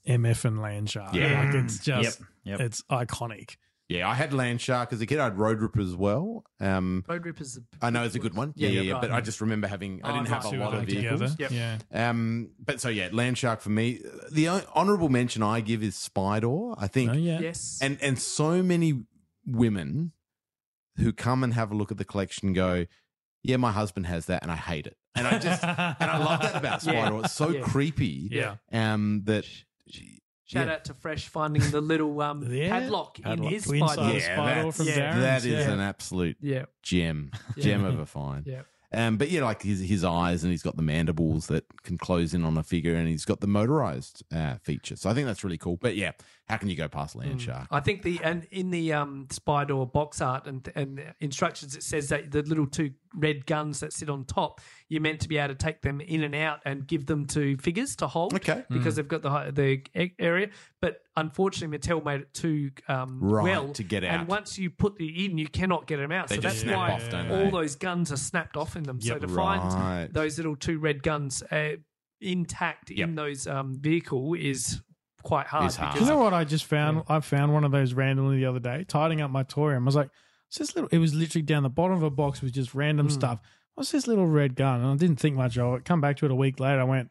MF and Landshark? Yeah. like it's just Yep. Yep. it's iconic. Yeah, I had Land Shark as a kid. I had Road Ripper as well. Um, Road Ripper's. I know it's a good one. Yeah, yeah, yeah. right. but I just remember having. I Oh, didn't have a lot of vehicles. together. Yep. Yeah. Um, but so yeah, Land Shark for me. The honourable mention I give is Spydor. I think, Oh, yeah. Yes. and and so many women who come and have a look at the collection go, yeah, my husband has that, and I hate it, and I just and I love that about Yeah. It's so Yeah. creepy. Yeah. Um, that. Shout yeah. out to Fresh finding the little um, Yeah. padlock, Padlock in his to inside spider. the Yeah, spider that's- from yeah, Darren's. That is yeah. an absolute Yeah. gem, Yeah. gem of a find. Yeah. Um, but yeah, like his his eyes and he's got the mandibles that can close in on a figure, and he's got the motorized uh, feature. So I think that's really cool. But yeah, how can you go past Land Shark? I think the and in the um Spydor box art and and instructions it says that the little two red guns that sit on top, you're meant to be able to take them in and out and give them to figures to hold. Okay. Because they've got the the area, but unfortunately Mattel made it too um, Right, well to get out. And once you put the in, you cannot get them out. They so just that's snap why off, don't all they? those guns are snapped off in them. so to Right. find those little two red guns uh, intact Yep. in those um, vehicle is quite hard. Hard. You know what I just found? I found one of those randomly the other day, tidying up my toy room. I was like, "What's this little?" It was literally down the bottom of a box with just random stuff. What's this little red gun? And I didn't think much of it. Come back to it a week later. I went,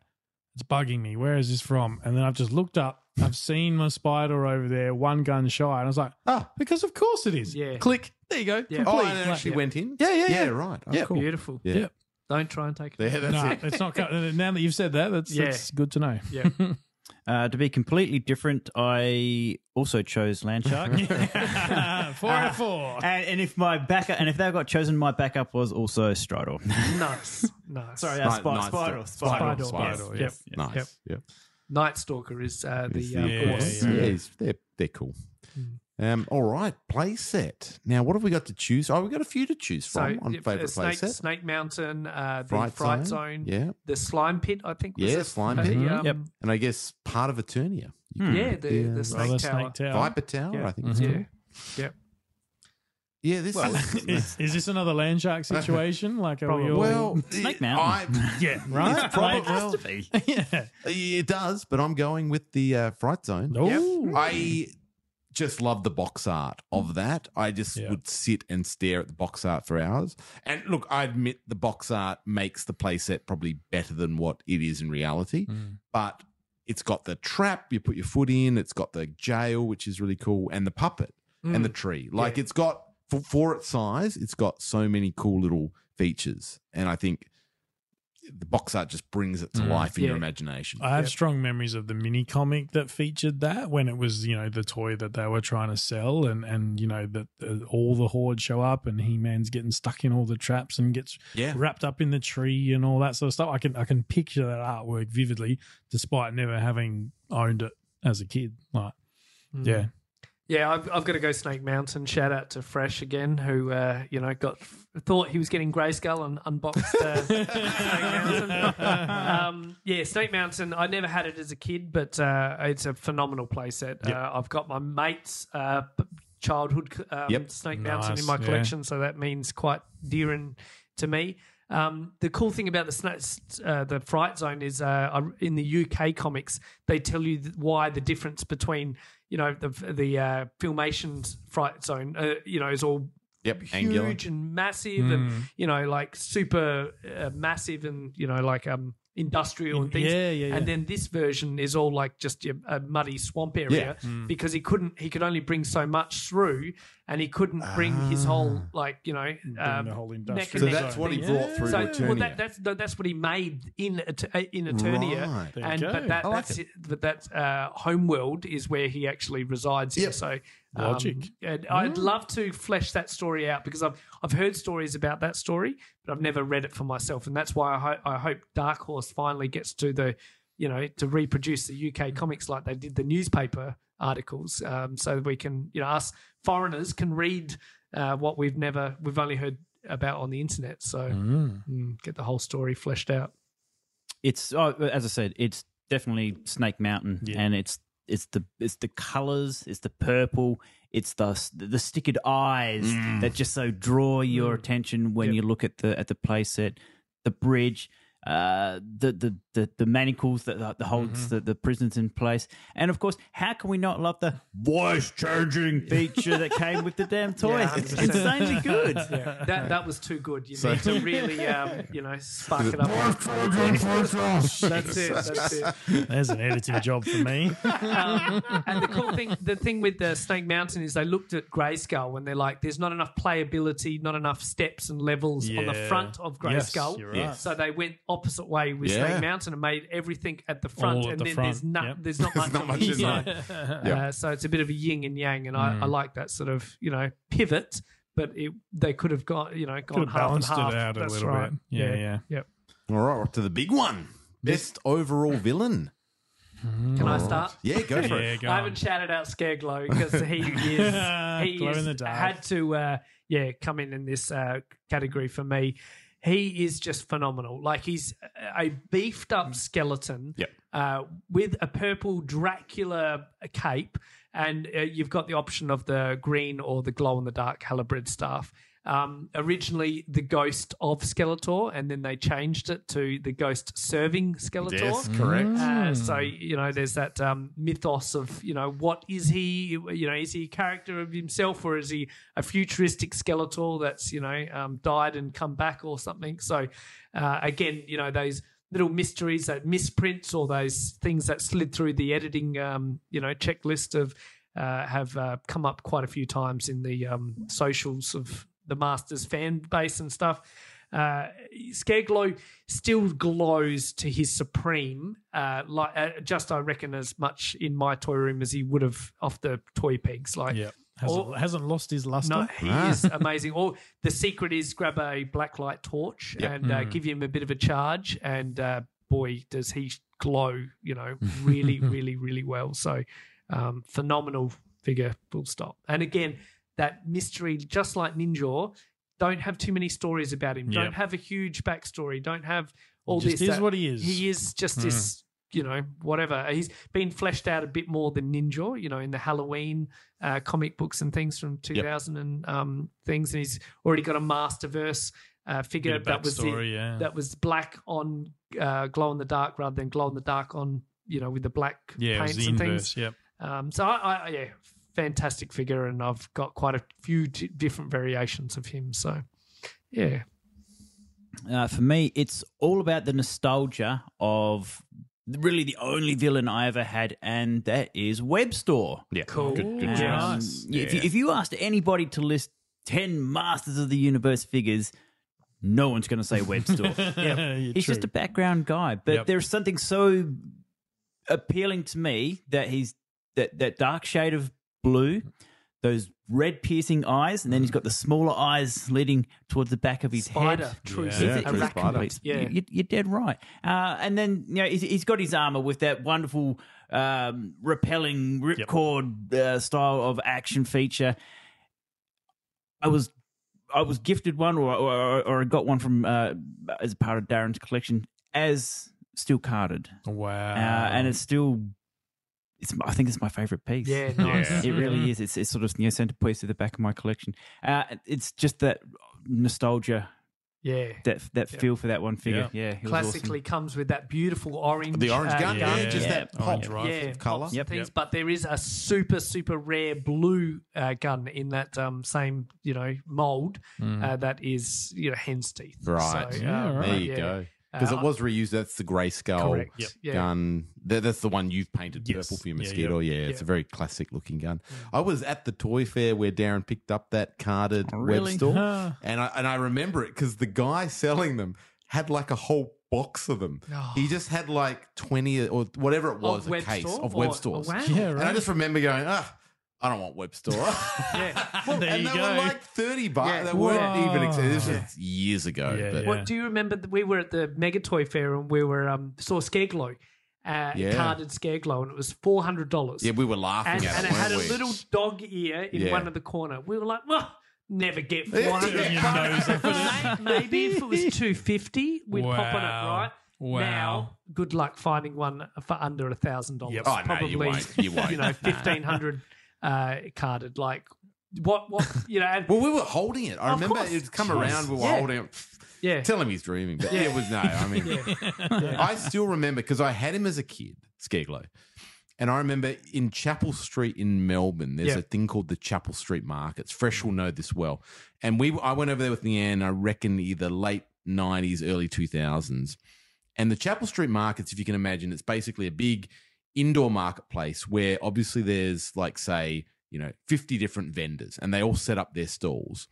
"It's bugging me. Where is this from?" And then I've just looked up. I've seen my spider over there, one gun shy, and I was like, Ah. because of course it is." Yeah. Click. There you go. Yeah. Oh, Complete. and it Like- actually went in. Yeah, yeah, yeah. right. Oh, Yeah. cool. Beautiful. Yeah. Yeah. Don't try and take it. Yeah, that's no, it. it's not. Now that you've said that, that's, Yeah. that's good to know. Yeah. Uh, to be completely different, I also chose Land Shark. four out of four. And, and if my backup, and if they got chosen, my backup was also Stridor. nice. Nice. Sorry, Nice- that's Spy, nice Spider. stuff. Spider. Spydor, Spydor, yes. yep. Yep. Nice. Yep. Yep. Night Stalker is uh, the It's uh, Yeah, horse. yeah, yeah. it's- they're they're cool. Um, all right, play set. Now, what have we got to choose? Oh, we've got a few to choose So from on yeah, favorite play Snake, set. Snake Mountain, uh, the Fright Fright, Zone. Zone, Yeah. the Slime Pit, I think. Was Yeah, it? Slime Uh, Pit. the, Mhm. um, Yep. And I guess part of Eternia. Hmm. Yeah, the, Yeah. the Oh, Snake the Tower. Snake Tower. Viper Tower, Yeah. I think. it's Mhm. called. Yeah. Yep. Yeah, this Well, is. is, is this another land shark situation? Like, are we all? well, Snake I, Mountain. yeah, right. probably Like, well. be. yeah. it does, but I'm going with the uh, Fright Zone. Ooh. I just love the box art of that. I just Yeah. would sit and stare at the box art for hours. And look, I admit the box art makes the playset probably better than what it is in reality, Mm. but it's got the trap you put your foot in, it's got the jail, which is really cool, and the puppet and the tree. Like Yeah. it's got for, for its size, it's got so many cool little features. And I think the box art just brings it to Mm. life in your imagination. I have Yep. strong memories of the mini comic that featured that when it was, you know, the toy that they were trying to sell, and and you know that uh, all the horde show up, and He Man's getting stuck in all the traps and gets yeah. wrapped up in the tree and all that sort of stuff. I can I can picture that artwork vividly, despite never having owned it as a kid. Like, Mm. yeah, Yeah, I've, I've got to go Snake Mountain. Shout out to Fresh again, who uh, you know got thought he was getting grayscale and unboxed uh, Snake Mountain. Um, yeah, Snake Mountain. I never had it as a kid, but uh, it's a phenomenal playset. Uh, I've got my mate's uh, childhood um, Yep. Snake Mountain in Nice, my yeah. collection, so that means quite dear and to me. Um, the cool thing about the sna- uh, the Fright Zone is uh, in the UK comics they tell you why the difference between you know the the uh, Filmation's Fright Zone uh, you know is all Yep. Angular. huge and massive and you know like super uh, massive and you know like um industrial and things Yeah, yeah, yeah. and then this version is all like just a, a muddy swamp area Mm. because he couldn't he could only bring so much through and he couldn't bring his whole like you know um, the whole neck industrial and So neck that's what he thing. brought through so, to well, that, that's that's what he made in Et- uh, in Eternia, Right. And but that I like that's it. but that uh, homeworld is where he actually resides. in. Yep. So Logic. um, and I'd love to flesh that story out because I've I've heard stories about that story, but I've never read it for myself, and that's why I, ho- I hope Dark Horse finally gets to the you know to reproduce the UK comics like they did the newspaper articles, um, so that we can you know us foreigners can read uh, what we've never we've only heard about on the internet. So Mm. mm, get the whole story fleshed out. It's oh, as I said, it's definitely Snake Mountain, Yeah. and it's it's the it's the colors, it's the purple, it's the the stickered eyes mm. that just so draw your mm. attention when Yep. you look at the at the playset, the bridge. Uh, the, the the the manacles that that holds the, the prisoners in place, and of course, how can we not love the voice changing feature that came with the damn toy? Yeah, it's insanely good. Yeah, that that was too good. You need to really, um, you know, spark it up. That's it. That's it. There's an editing job for me. Um, and the cool thing, the thing with the Snake Mountain is they looked at Grayskull and they're like, "There's not enough playability, not enough steps and levels on the front of Yes, you're right. So they went opposite way with Yeah. Snake Mountain and made everything at the front, All at and the then front, there's not yep. there's not much, not much inside. there. Yeah. Uh, so it's a bit of a yin and yang, and I, I like that sort of you know pivot. But it, they could have got you know gone Could have half and balanced half. it out a little right. bit. Yeah, yeah. Yep. All right, we're up to the big one. Best overall villain. Can I start? Yeah, go for Yeah, it. go I haven't shouted out Scareglow because he is he Glow is, in the dark. had to uh, yeah come in in this uh, category for me. He is just phenomenal. Like he's a beefed up skeleton Yep. uh, with a purple Dracula cape, and uh, you've got the option of the green or the glow in the dark halberd staff. Um, originally, the ghost of Skeletor, and then they changed it to the ghost serving Skeletor. Yes, correct. Uh, so you know, there's that um, mythos of you know, what is he? You know, is he a character of himself, or is he a futuristic Skeletor that's you know um, died and come back or something? So uh, again, you know, those little mysteries, that misprints, or those things that slid through the editing, um, you know, checklist of uh, have uh, come up quite a few times in the um, socials of the Masters fan base and stuff. Uh, Scareglow still glows to his supreme, uh, like uh, just I reckon as much in my toy room as he would have off the toy pegs. Like, Yeah. Hasn't, Or- hasn't lost his luster. no, he Ah. is amazing. Or the secret is grab a black light torch and uh, give him a bit of a charge, and uh, boy, does he glow! You know, really, really, really well. So, um, phenomenal figure. Full stop. And again, that mystery, just like Ninja, don't have too many stories about him. Yep. Don't have a huge backstory. Don't have all Just this. is what he is. He is just this. You know, whatever. He's been fleshed out a bit more than Ninja. You know, in the Halloween uh, comic books and things from 2000 and um, things, and he's already got a Masterverse uh, figure that was the, yeah. that was black on uh, glow in the dark rather than glow in the dark on you know with the black yeah, paints the and inverse. things. Yep. Um, so I, I yeah, fantastic figure, and I've got quite a few t- different variations of him. So yeah, Uh, for me, it's all about the nostalgia of really the only villain I ever had, and that is Webstor. Yeah, Cool. Good, good Yeah. choice. Um, Nice. If, you, if you asked anybody to list 10 Masters of the Universe figures, no one's going to say Webstor. Yeah, he's just a background guy, but Yep. there's something so appealing to me that he's that, that dark shade of blue, those red piercing eyes, and then he's got the smaller eyes leading towards the back of his spider, head. true, Yeah. spider. Yeah, true spider. Yeah, You- You're dead right. Uh, and then you know he's, he's got his armor with that wonderful um, repelling ripcord uh, style of action feature. I was I was gifted one, or or, or I got one from uh, as part of Darren's collection as still carded, Wow. uh, and it's still. It's, I think it's my favorite piece. yeah, nice. It really is. It's, it's sort of you know, centerpiece at the back of my collection. Uh, it's just that nostalgia, Yeah. that that feel for that one figure. Yeah, it was Classically comes with that beautiful orange. The orange uh, gun, yeah, Yeah. just Yeah. that pop Orange rifle. yeah, of colour. Yep. things, Yep. but there is a super super rare blue uh, gun in that um, same you know mold uh, that is you know hen's teeth. Right. So, Yeah, um, right. There you yeah. go. Because Uh, it was reused. That's the Grayskull Yep. Yeah. gun. That, that's the one you've painted Yes. purple for your Yeah, Mosquitor. Yeah, it's Yeah. a very classic looking gun. I was at the toy fair where Darren picked up that carded web really? store, Huh. and I and I remember it because the guy selling them had like a whole box of them. He just had like twenty or whatever it was, Of a case store? of Or- web oh, stores. wow. Yeah, And I just remember going, ah. I don't want Webstor. Yeah. there and you they go. were like 30 bucks. Yeah. They weren't Whoa. even expensive. This was years ago. Yeah, but yeah. What do you remember? That we were at the Mega Toy Fair and we were um, saw Scareglow, uh, Yeah. carded Scareglow, and it was four hundred dollars. Yeah, we were laughing and, at and it, it had a little dog ear in Yeah. one of the corner. We were like, well, never get four hundred. Turn your nose up at it. Maybe if it was two fifty, we'd pop on it, Wow. right? Wow. Now, good luck finding one for under a thousand dollars. Yep. Oh, no, Probably, you won't. You won't. know, fifteen hundred uh, carded. Like what? What? You know? And, Well, we were holding it. I Of remember course. it's come Jeez. around. We were Yeah. holding it. Yeah. tell him he's dreaming. But it was no. I mean, I still remember because I had him as a kid, Scareglow. And I remember in Chapel Street in Melbourne, there's Yeah. a thing called the Chapel Street Markets. Fresh will know this well. And we, I went over there with Leanne. I reckon either late '90s, early 2000s. And the Chapel Street Markets, if you can imagine, it's basically a big indoor marketplace where obviously there's like say you know 50 different vendors, and they all set up their stalls.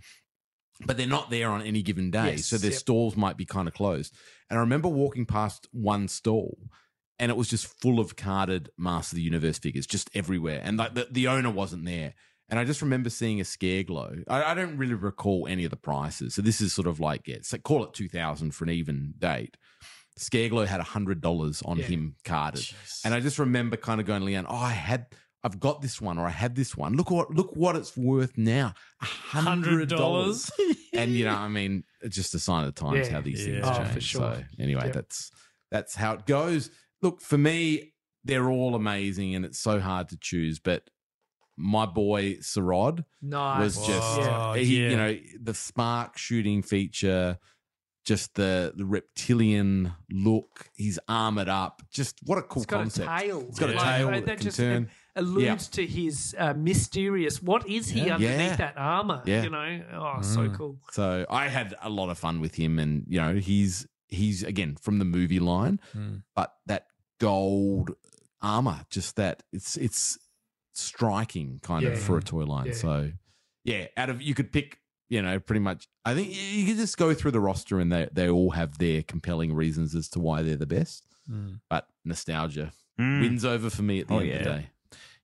But they're not there on any given day, Yes, so their yep. stalls might be kind of closed. And I remember walking past one stall, and it was just full of carded Master of the Universe figures, just everywhere. And like the, the owner wasn't there. And I just remember seeing a scare glow. I, I don't really recall any of the prices. So this is sort of like, yeah, so call it 2000 for an even date. Scareglow had $100 on Yeah. him carded. And I just remember kind of going, Leanne, oh, I had, I've got this one or I had this one. Look what, look what it's worth now. $100. $100. and you know, I mean, it's just a sign of the times Yeah. how these things Oh, change. sure. So anyway, Yeah. that's that's how it goes. Look, for me, they're all amazing, and it's so hard to choose. But my boy Saurod Nice. was just Whoa, he, yeah. you know the spark shooting feature, just the the reptilian look. He's armored up. Just what a cool It's got concept. a tail. It's got a Like, tail that that can just turn. alludes to his uh, mysterious. What is he Yeah. underneath Yeah. that armor? Yeah. You know, oh, so Mm. cool. So I had a lot of fun with him, and you know, he's he's again from the movie line, Mm. but that gold armor, just that it's it's striking kind Yeah. of for a toy line. Yeah. So yeah, out of you could pick, you know, pretty much. I think you can just go through the roster, and they they all have their compelling reasons as to why they're the best. Mm. But nostalgia Mm. wins over for me at the Oh, end of the day.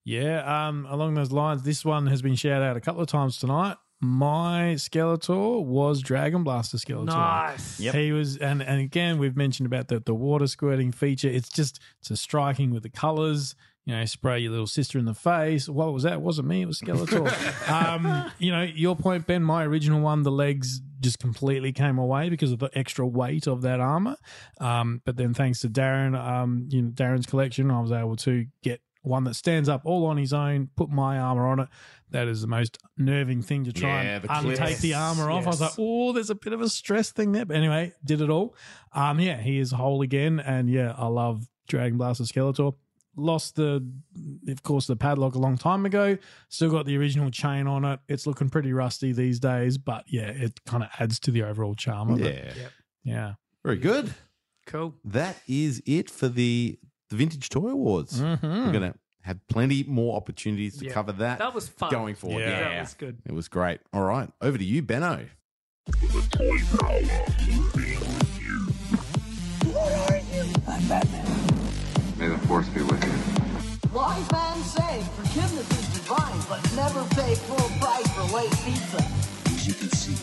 Yeah, um, along those lines, this one has been shouted out a couple of times tonight. My Skeletor was Dragon Blaster Skeletor. Nice. Yep. He was, and and again, we've mentioned about the the water squirting feature. It's just it's a striking with the colors. You know, spray your little sister in the face. What was that? It wasn't me. It was Skeletor. um, you know, your point, Ben. My original one, the legs just completely came away because of the extra weight of that armor. Um, but then, thanks to Darren, um, you know, Darren's collection, I was able to get one that stands up all on his own. Put my armor on it. That is the most nerving thing to try Yeah, and untake the armor off. I was like, oh, there's a bit of a stress thing there. But anyway, did it all. Um, yeah, he is whole again, and yeah, I love Dragon Blaster Skeletor. Lost the, of course, the padlock a long time ago. Still got the original chain on it. It's looking pretty rusty these days, but yeah, it kind of adds to the overall charm of it. Yeah, Yep. Yeah. very good. Cool. That is it for the the Vintage Toy Awards. Mhm. We're gonna have plenty more opportunities to Yeah. cover that, That was fun. going forward. Yeah. Yeah, That was good. it was great. All right, over to you, Benno. May the force be with you. Wise man say forgiveness is divine, but never pay full price for late pizza. As you can see,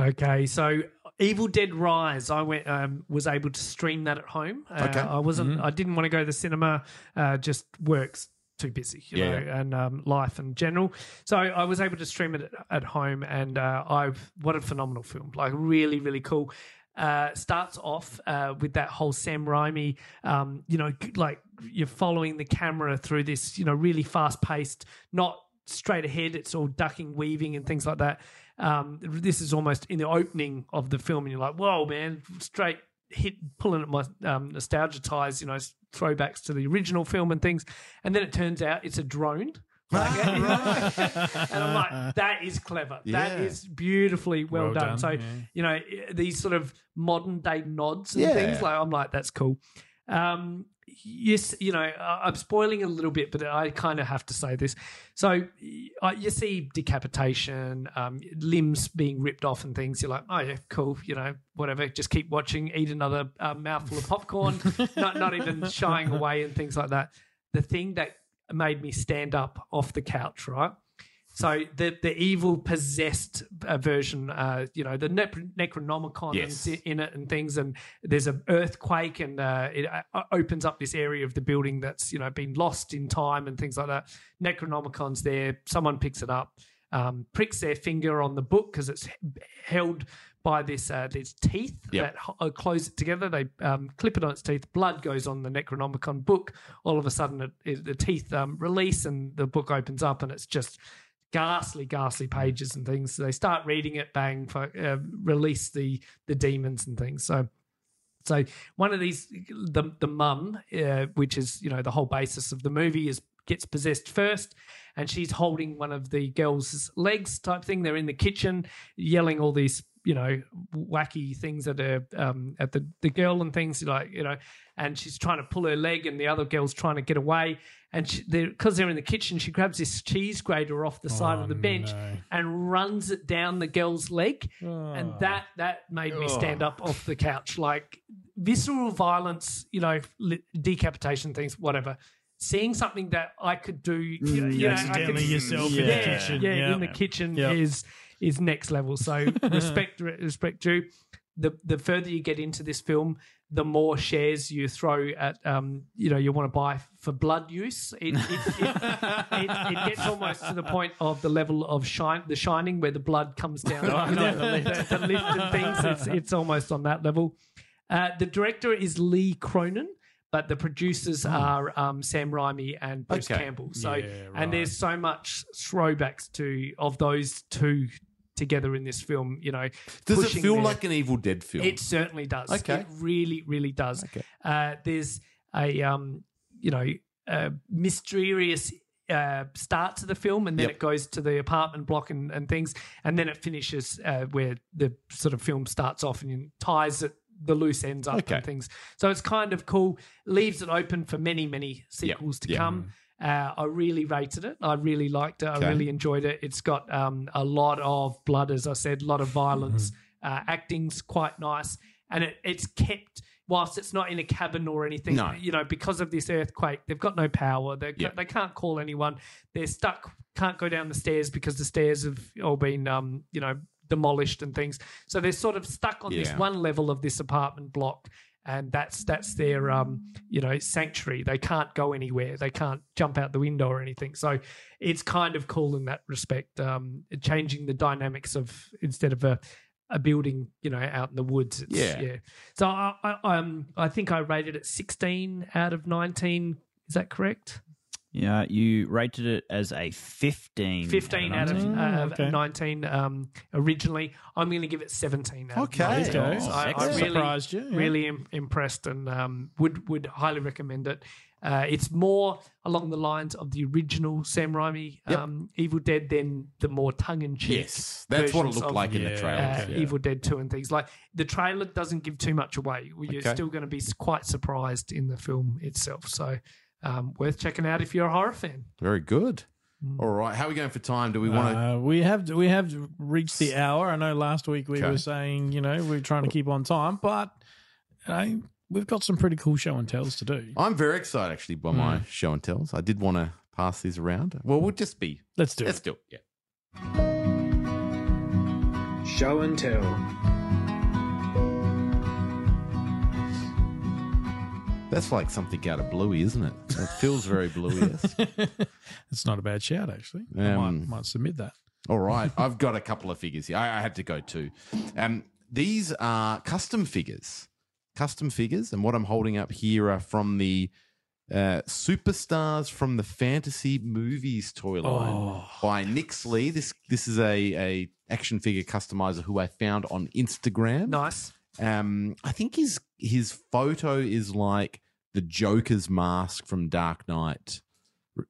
Okay, so Evil Dead Rise, I went um, was able to stream that at home. Uh, Okay. I wasn't. I didn't want to go to the cinema. Uh, just works too busy, you Yeah, know, and um, life in general. So I was able to stream it at, at home, and uh, I've what a phenomenal film! Like really, really cool. Uh, starts off uh, with that whole Sam Raimi, um, you know, like you're following the camera through this, you know, really fast paced, not straight ahead. It's all ducking, weaving, and things like that. Um, this is almost in the opening of the film, and you're like, "Whoa, man!" Straight hit, pulling at my um, nostalgia ties, you know, throwbacks to the original film and things. And then it turns out it's a drone. Like, and I'm like, that is clever. That Yeah. is beautifully well, Well done. done, So, yeah. you know, these sort of modern day nods and Yeah. things. Like, I'm like, that's cool. Um, yes, you know, I- I'm spoiling a little bit, but I kind of have to say this. So, you see decapitation, um, limbs being ripped off, and things. You're like, oh yeah, cool. You know, whatever. Just keep watching. Eat another uh, mouthful of popcorn. not not even shying away and things like that. The thing that made me stand up off the couch, right? So the the evil possessed uh, version, uh, you know, the ne- Necronomicon Yes. in it and things, and there's an earthquake, and uh, it uh, opens up this area of the building that's you know been lost in time and things like that. Necronomicon's there. Someone picks it up, um, pricks their finger on the book because it's held by this uh, these teeth Yep. that ho- uh, close it together. They um, clip it on its teeth. Blood goes on the Necronomicon book. All of a sudden, it, it, the teeth um, release and the book opens up, and it's just ghastly, ghastly pages and things. So they start reading it, bang, for, uh, release the the demons and things. So. So one of these, the the mum, uh, which is you know the whole basis of the movie, is gets possessed first, and she's holding one of the girl's legs type thing. They're in the kitchen, yelling all these you know wacky things at her um, at the the girl and things like you know, and she's trying to pull her leg, and the other girl's trying to get away. And because they're, 'cause they're in the kitchen, she grabs this cheese grater off the side Oh, of the bench no. and runs it down the girl's leg, Oh. and that that made me stand up off the couch. Like visceral violence, you know, decapitation things, whatever. Seeing something that I could do, you know, you know, I accidentally could- yourself in the yeah, kitchen. yeah, Yeah. in the kitchen Yeah. is is next level. So respect respect due. The the further you get into this film, the more shares you throw at um you know you want to buy for blood use. It it, it, it, it gets almost to the point of the level of shine the shining where the blood comes down, you know, the, the lift and things. It's it's almost on that level. Uh, the director is Lee Cronin. But the producers are um, Sam Raimi and Bruce Okay. Campbell. So, Yeah, right. and there's so much throwbacks to of those two together in this film. You know, Does it feel their- like an Evil Dead film? it certainly does. Okay. It really, really does. Okay. Uh, there's a um, you know, a mysterious uh, start to the film, and then Yep. it goes to the apartment block and, and things, and then it finishes uh, where the sort of film starts off and ties it the loose ends up Okay. and things. So it's kind of cool. Leaves it open for many, many sequels to yeah. come. Uh, I really rated it. I really liked it. I really enjoyed it. It's got um, a lot of blood, as I said, a lot of violence. Uh, acting's quite nice, and it, it's kept. Whilst it's not in a cabin or anything, No. you know, because of this earthquake, they've got no power. They Yeah. they can't call anyone. They're stuck. Can't go down the stairs because the stairs have all been, um, you know, demolished and things. So they're sort of stuck on this one level of this apartment block, and that's that's their um, you know sanctuary. They can't go anywhere. They can't jump out the window or anything. So it's kind of cool in that respect, um, changing the dynamics of instead of a a building, you know, out in the woods. It's, Yeah. So I, I um I think I rated it sixteen out of nineteen. Is that correct? Yeah, you rated it as a 15. 15 out of, Mm, uh, of okay. 19 um, originally. I'm going to give it 17 out Okay. of 19. Okay. So I, I really, Surprised you, yeah. really im- impressed and um, would, would highly recommend it. Uh, it's more along the lines of the original Sam Raimi Yep. um, Evil Dead than the more tongue-in-cheek yes, that's what it looked of, like in the trailer. uh, okay. Evil Dead 2 and things like the trailer doesn't give too much away. You're Okay. still going to be quite surprised in the film itself. So um, worth checking out if you're a horror fan. Very good. Mm. All right, how are we going for time? Do we want to? Uh, we have we have reached the hour. I know last week we Okay. were saying you know we're trying to keep on time, but you know, we've got some pretty cool show and tells to do. I'm very excited actually by my Hmm. show and tells. I did want to pass these around. Well, we'll just be. Let's do Let's it. do it. Yeah. Show and tell. That's like something out of Bluey, isn't it? It feels very Bluey. it's not a bad shout actually. I Um, might, might submit that. All right, I've got a couple of figures here. I, I had to go too. Um, these are custom figures, custom figures, and what I'm holding up here are from the uh, superstars from the fantasy movies toy line Oh. by Nix Lee. This this is a a action figure customizer who I found on Instagram. Nice. Um, I think his his photo is like the Joker's mask from Dark Knight.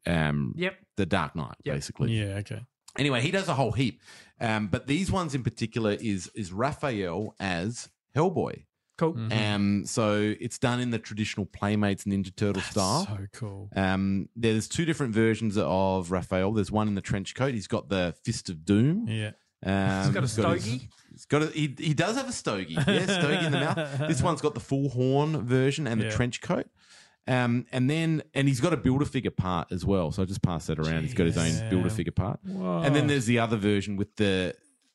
Um, Yep. the Dark Knight, Yep. basically. Yeah. Okay. Anyway, he does a whole heap. Um, but these ones in particular is is Raphael as Hellboy. Cool. Mhm. Um, so it's done in the traditional Playmates Ninja Turtle style. So cool. Um, there's two different versions of Raphael. There's one in the trench coat. He's got the Fist of Doom. Yeah. Um, He's got a his- stogie. He's got a, he, he does have a stogie. Yeah, stogie in the mouth. This one's got the full horn version and the Yeah. trench coat. Um, and then and he's got a builder figure part as well. So I just pass that around. He's got his own Jeez. builder figure part. And then there's the other version with the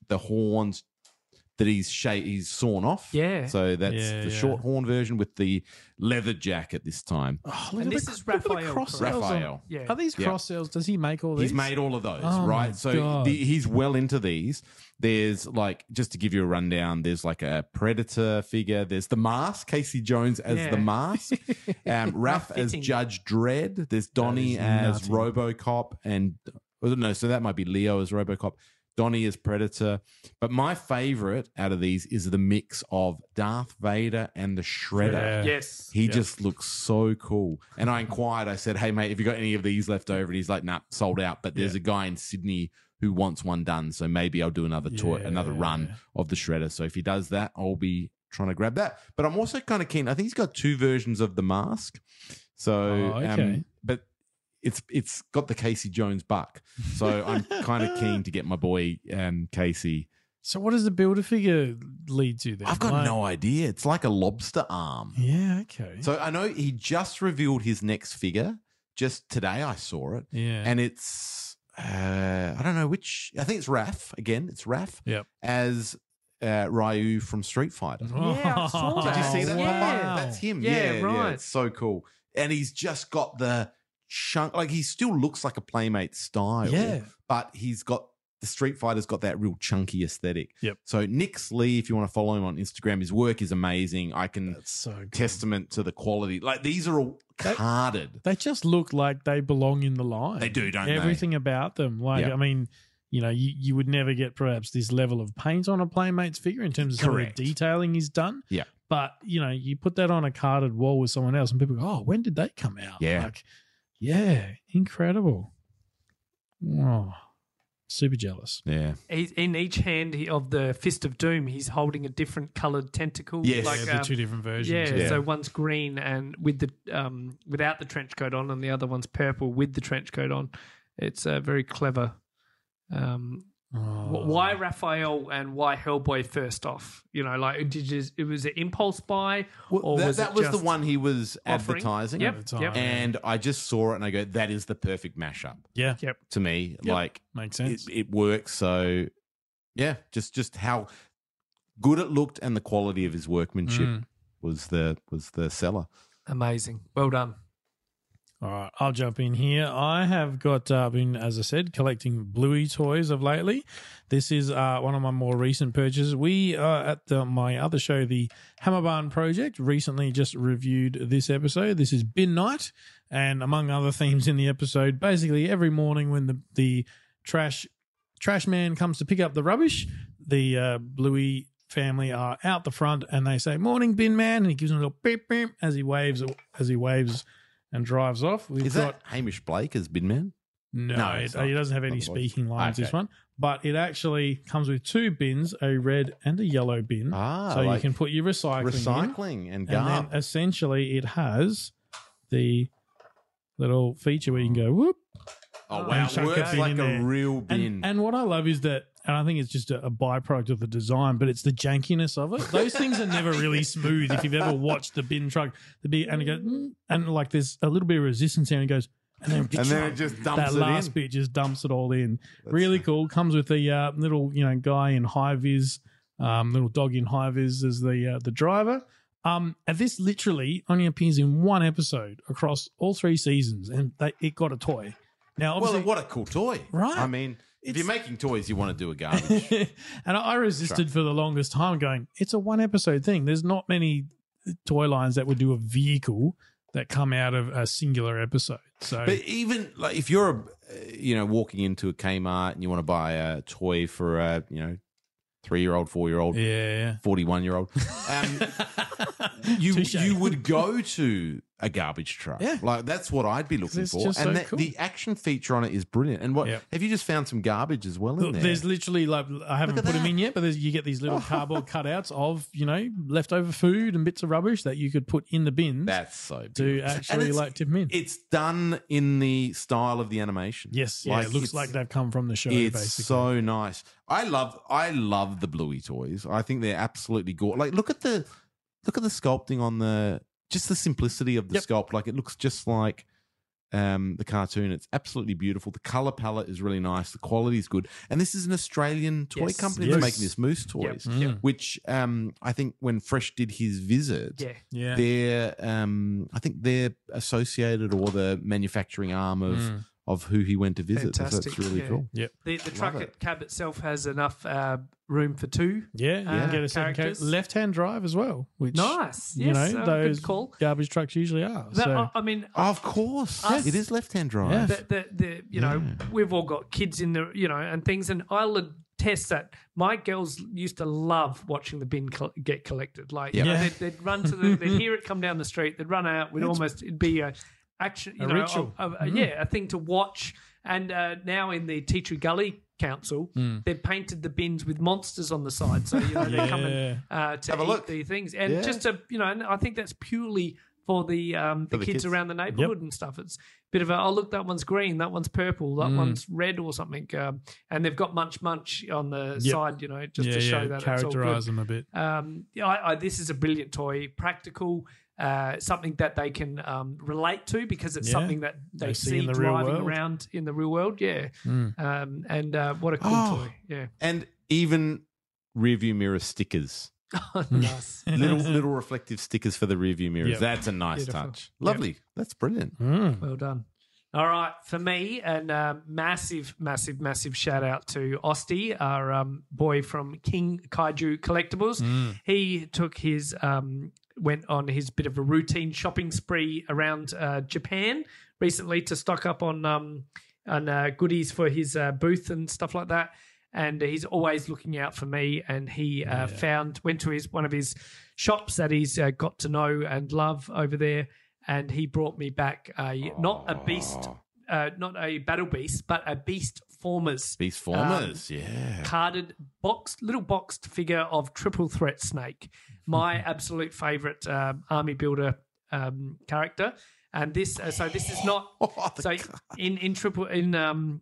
the horns that he's sha- he's sawn off. Yeah. So that's Yeah, the yeah. short horn version with the leather jacket this time. Oh, look And this the- is look at the Raphael, cross correct? sales on- Raphael. Yeah. Are these Yeah. cross sales? Does he make all these? He's made all of those, Oh my right? So God. the, he's well into these. There's like just to give you a rundown. There's like a predator figure. There's the mask, Casey Jones as Yeah. the mask, um, Raph as. Judge Dredd. There's Donnie is as nutty. RoboCop, and no, so that might be Leo as RoboCop, Donnie as Predator. But my favorite out of these is the mix of Darth Vader and the Shredder. Yeah. Yes. He Yeah. just looks so cool. And I inquired, I said, Hey, mate, have you got any of these left over? And he's like, Nah, sold out. But there's Yeah. a guy in Sydney who wants one done. So maybe I'll do another tour, another run of the Shredder. So if he does that, I'll be trying to grab that. But I'm also kind of keen. I think he's got two versions of the mask. So, Oh, okay. um, but it's it's got the Casey Jones buck. So I'm kind of keen to get my boy um, Casey. So what does the builder figure lead to then? I've got Like- no idea. It's like a lobster arm. Yeah, okay. So I know he just revealed his next figure. Just today, I saw it, yeah. and it's uh, I don't know which. I think it's Raf again. It's Raf Yep. as uh, Ryu from Street Fighter. Yeah, I saw Did you see that? Yeah. pop-up? That's him. Yeah, Yeah, right. It's so cool. And he's just got the chunk. Like he still looks like a Playmate style. Yeah. But he's got the Street Fighter's got that real chunky aesthetic. Yep. So Nick's Lee, if you want to follow him on Instagram, his work is amazing. I can That's so good. testament to the quality. Like these are all That- carded. They just look like they belong in the line. They do, don't they? Everything about them. Like, Yeah. I mean, you know, you, you would never get perhaps this level of paint on a Playmate's figure in terms of some of the detailing he's done. Yeah. But, you know, you put that on a carded wall with someone else and people go, oh, when did they come out? Yeah. Like, yeah, incredible. Oh, super jealous. Yeah. He's in each hand he- of the Fist of Doom. He's holding a different coloured tentacle. Yes. like yeah, the um, two different versions. yeah, Yeah. So one's green and with the um without the trench coat on, and the other one's purple with the trench coat on. It's uh, very clever. Um, Oh. why Raphael and why Hellboy first off? You know, like did you? It was an impulse buy, or that was that it was the one he was offering? advertising. Yep, At the time, yep. And I just saw it and I go, that is the perfect mashup Yeah, Yep. to me. Yep. Like makes it, sense. it works. So yeah, just just how good it looked and the quality of his workmanship Mm. was the was the seller. Amazing. Well done. All right, I'll jump in here. I have got uh, been, as I said, collecting Bluey toys of lately. This is uh, one of my more recent purchases. We uh, at the, my other show, the Hammerbarn Project, recently just reviewed this episode. This is Bin Night, and among other themes in the episode, basically every morning when the the trash trash man comes to pick up the rubbish, the uh, Bluey family are out the front and they say "Morning, Bin Man," and he gives them a little beep beep as he waves as he waves and drives off. We've Is got that Hamish Blake as Binman? no, No, it, it's not. he doesn't have any Not the voice. speaking lines. This Okay. one, but it actually comes with two bins: a red and a yellow bin. Ah, so you like can put your recycling, in. Recycling and and garb. then essentially it has the little feature where you can go whoop. oh wow, it chuck a works bin like in a there. real bin. And, and what I love is that, and I think it's just a, a byproduct of the design, but it's the jankiness of it. Those things are never really smooth. If you've ever watched the bin truck, the big and it goes, mm, and like there's a little bit of resistance here, and it goes, and then, and then it just dumps that it last in. bit just dumps it all in. really cool. Comes with the uh, little you know guy in high vis, um, little dog in high vis as the uh, the driver. Um, and this literally only appears in one episode across all three seasons, and they, it got a toy. Now, Well, what a cool toy. Right. I mean, if you're making toys, you want to do a garbage. and I resisted for the longest time, going, it's a one episode thing. There's not many toy lines that would do a vehicle that come out of a singular episode. So But even like if you're a, uh, you know walking into a Kmart and you want to buy a toy for a you know three year old, four year old, yeah, forty one year old, um, you Touche. you would go to a garbage truck. Yeah. like that's what I'd be looking for. And so that, cool. the action feature on it is brilliant. And what Yep. have you just found some garbage as well in Look, there? There's literally like I haven't put at them in yet, but there's, you get these little oh. cardboard cutouts of you know leftover food and bits of rubbish that you could put in the bins that's so to beautiful. And actually like tip them in. It's done in the style of the animation. yes, yeah, it looks like they've come from the show. It's basically, so nice. I love I love the Bluey toys. I think they're absolutely gorgeous. Like look at the look at the sculpting on the just the simplicity of the Yep. sculpt. Like it looks just like um the cartoon. It's absolutely beautiful. The color palette is really nice. The quality is good. And this is an Australian toy Yes. company Yes. that's making this Moose toys. Mm. Which um I think when Fresh did his visit, Yeah. yeah, they're um I think they're associated or the manufacturing arm of Mm. Of who he went to visit. So Fantastic, That's really yeah. cool. Yep. The, the truck it. cab itself has enough uh, room for two. Yeah, you Uh, can get a second characters. left hand drive as well, which Nice. you Yes, know uh, those good call. garbage trucks usually are. That- so I, I mean, Of course, Us- it is left-hand drive. Yeah. the, the, the you know we've all got kids in the you know and things and I'll attest that my girls used to love watching the bin col- get collected like you know, Yeah. they'd, they'd run to the they'd hear it come down the street they'd run out we'd almost it'd be a action you A know ritual. a- a- yeah a thing to watch and uh, now in the Tea Tree Gully Council, they've painted the bins with monsters on the side, so you know they're coming uh, to Have a eat look. the things, and Yeah. just to you know, and I think that's purely for the um, the, For the kids, kids. around the neighbourhood and stuff. It's a bit of a oh look, that one's green, that one's purple, that Mm. one's red or something, um, and they've got munch munch on the Yep. side, you know, just yeah, to show yeah, that it's all good. characterize them a bit. Um, yeah, I, I, this is a brilliant toy, practical, uh, something that they can um, relate to because it's Yeah. something that they, They see, see in the real driving world. around in the real world. Yeah, Mm. um, and uh, what a cool Oh. toy. Yeah, and even rearview mirror stickers. nice. little little reflective stickers for the rearview mirrors. Yep. That's a nice Beautiful. touch. Lovely. That's brilliant. Mm. Well done. All right, for me, and uh, massive, massive, massive shout out to Osti, our um, boy from King Kaiju Collectibles. He took his um, went on his bit of a routine shopping spree around uh, Japan recently to stock up on um, on uh, goodies for his uh, booth and stuff like that. And he's always looking out for me. And he uh, found went to his one of his shops that he's uh, got to know and love over there. And he brought me back a not a beast, uh, not a battle beast, but a beast formers Beast formers. Um, yeah. carded box, little boxed figure of triple threat snake, my absolute favorite um, army builder um, character. And this, uh, so this is not Oh, so in in triple in um,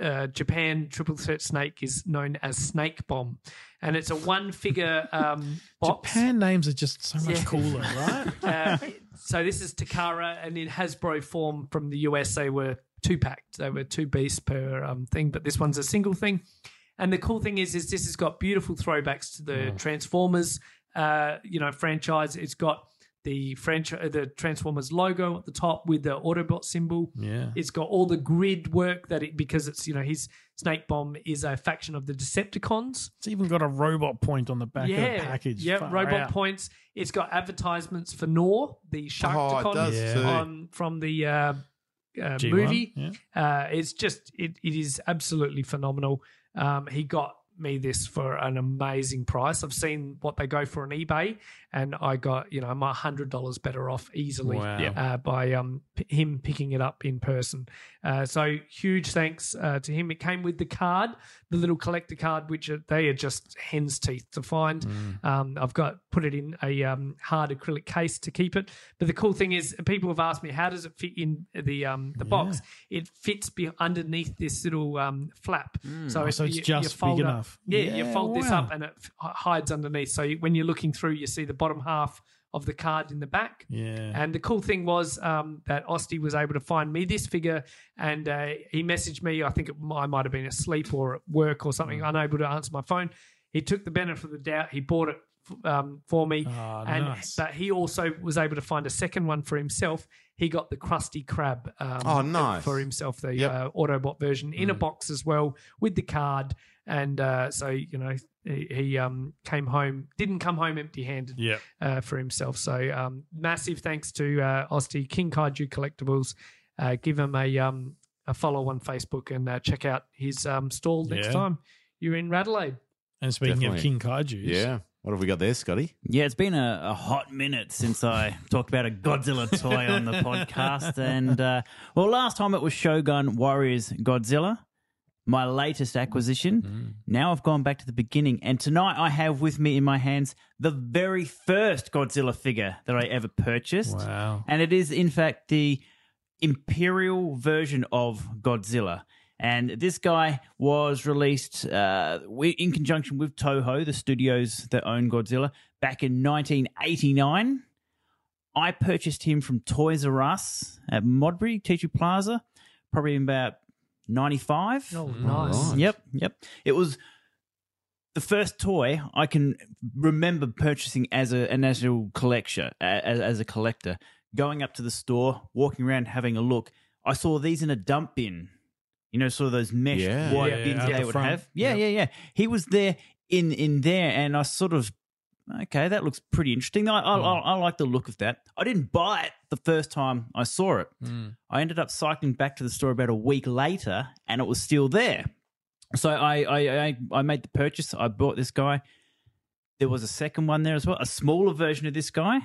uh, Japan, triple threat snake is known as snake bomb, and it's a one figure um, box. Japan names are just so much Yeah. cooler, right? Uh, so this is Takara, and in Hasbro form from the US, they were two packed. They were two beasts per um, thing, but this one's a single thing. And the cool thing is, is this has got beautiful throwbacks to the Transformers, uh, you know, franchise. It's got the franchise, the Transformers logo at the top with the Autobot symbol. Yeah. It's got all the grid work that it because it's you know his Snake Bomb is a faction of the Decepticons It's even got a robot point on the back of the package. yeah, Far robot out. points. It's got advertisements for Gnaw, the Sharkticon Oh, does Yeah. on from the uh, uh, movie. yeah. Uh, it's just it, it is absolutely phenomenal. Um, he got me this for an amazing price. I've seen what they go for on eBay, and I got you know my hundred dollars better off easily Wow. Uh, by um p- him picking it up in person. Uh, so huge thanks uh, to him. It came with the card, the little collector card, which are, they are just hen's teeth to find. Mm. Um, I've got put it in a um, hard acrylic case to keep it. But the cool thing is, people have asked me how does it fit in the um, the box. It fits be- underneath this little um, flap. So, Oh, so it's you, just you big up- enough. Yeah, you Yeah, fold this up and it f- hides underneath. So you- when you're looking through, you see the bottom half of the card in the back. Yeah. And the cool thing was um, that Osti was able to find me this figure, and uh, he messaged me. I think it, I might have been asleep or at work or something, Mm. unable to answer my phone. He took the benefit of the doubt. He bought it f- um, for me, Oh, and nice. but he also was able to find a second one for himself. He got the Krusty Krab. Um, Oh, nice. for himself, the Yep. uh, Autobot version in Mm. a box as well with the card. And uh, so you know, he, he um, came home, didn't come home empty-handed Yeah. uh, for himself. So um, massive thanks to uh, Osti King Kaiju Collectibles. Uh, give him a um, a follow on Facebook and uh, check out his um, stall next Yeah. time you're in Radelaide. And speaking Definitely. of King Kaiju, Yeah. What have we got there, Scotty? Yeah, it's been a, a hot minute since I talked about a Godzilla toy on the podcast. And, uh, well, last time it was Shogun Warriors Godzilla, my latest acquisition. Now I've gone back to the beginning. And tonight I have with me in my hands the very first Godzilla figure that I ever purchased. Wow. And it is, in fact, the Imperial version of Godzilla. And this guy was released uh, in conjunction with Toho, the studios that own Godzilla, back in 1989. I purchased him from Toys R Us at Modbury, Tea Tree Plaza, probably about 95. Oh, nice. right. Yep, yep. It was the first toy I can remember purchasing as a, an actual collector, as, as a collector, going up to the store, walking around, having a look. I saw these in a dump bin. You know, sort of those mesh Yeah. white Yeah, bins out they the would front. have. Yeah, Yep. yeah, yeah. He was there in in there, and I sort of okay, that looks pretty interesting. I I, hmm. I, I like the look of that. I didn't buy it the first time I saw it. Hmm. I ended up cycling back to the store about a week later, and it was still there. So I I I, I made the purchase. I bought this guy. There was a second one there as well, a smaller version of this guy,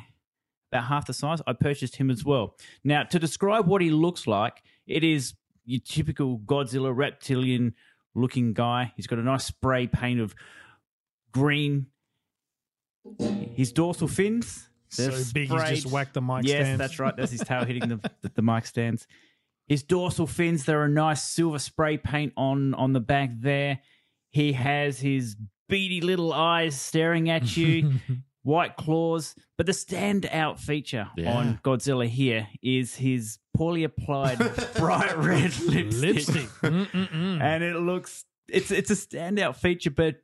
about half the size. I purchased him as well. Now, to describe what he looks like, it is your typical Godzilla reptilian looking guy. He's got a nice spray paint of green. His dorsal fins. So big, he's just whacked the mic Yes, stands. that's right. That's his tail hitting the, the, the mic stands. His dorsal fins, they're a nice silver spray paint on on the back there. He has his beady little eyes staring at you, white claws. But the standout feature Yeah. on Godzilla here is his poorly applied bright red lipstick. Lipstick. And it looks it's it's a standout feature, but